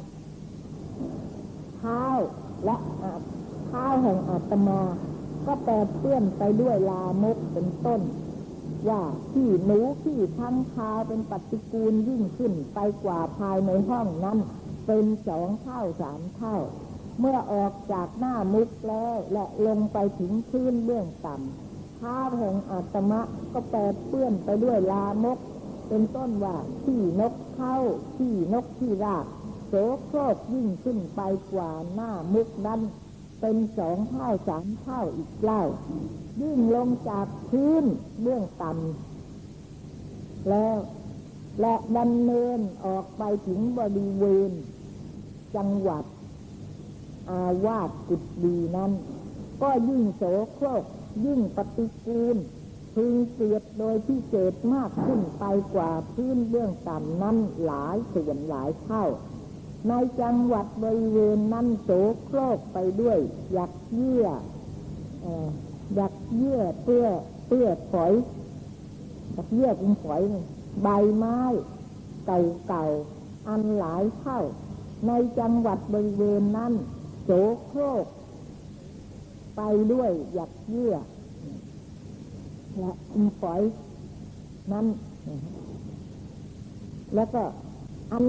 เท้าและเท้าแห่งอัตมา ก็แปดเปื้อนไปด้วยลามกเป็นต้น ว่าที่หนูที่ทั้งคาเป็นปฏิกูลยิ่งขึ้นไปกว่าภายในห้องนั้น เป็นสองเท่าสามเท่า เมื่อออกจากหน้ามุกแล้วและลงไปถึงพื้นเบื้องต่ำท้าแห่งอาตมะก็แปดเปื้อนไปด้วยลามก เป็นต้นว่าที่นกเข้าที่นกที่รากโสโครกยิ่งขึ้นไปกว่าหน้ามุกนั้น เป็นสองเท่าสามเท่าอีกเล่ายิ่งลงจากพื้นเบื้องต่ำแล้วและดำเนินออกไปถึงบริเวณ จังหวัด อาวาสกุดดีนั้น ก็ยิ่งโสโครกยิ่งปฏิกูลพึงเสียดโดยพิเศษมากขึ้นไปกว่าพื้นเบื้องต่ำนั้นหลายส่วนหลายเท่า ในจังหวัดบริเวณนั้นโสโครกไปด้วย หยักเยื่อเอ่อหยักเยื่อเปื้อเปื้อฝอยหยักเยื่อเป็นฝอยใบไม้เก่าๆอันหลายเท่า ในจังหวัดบริเวณนั้นโสโครก ไปด้วยหยักเยื่อและอินฝอยนั้นแล้วก็อัน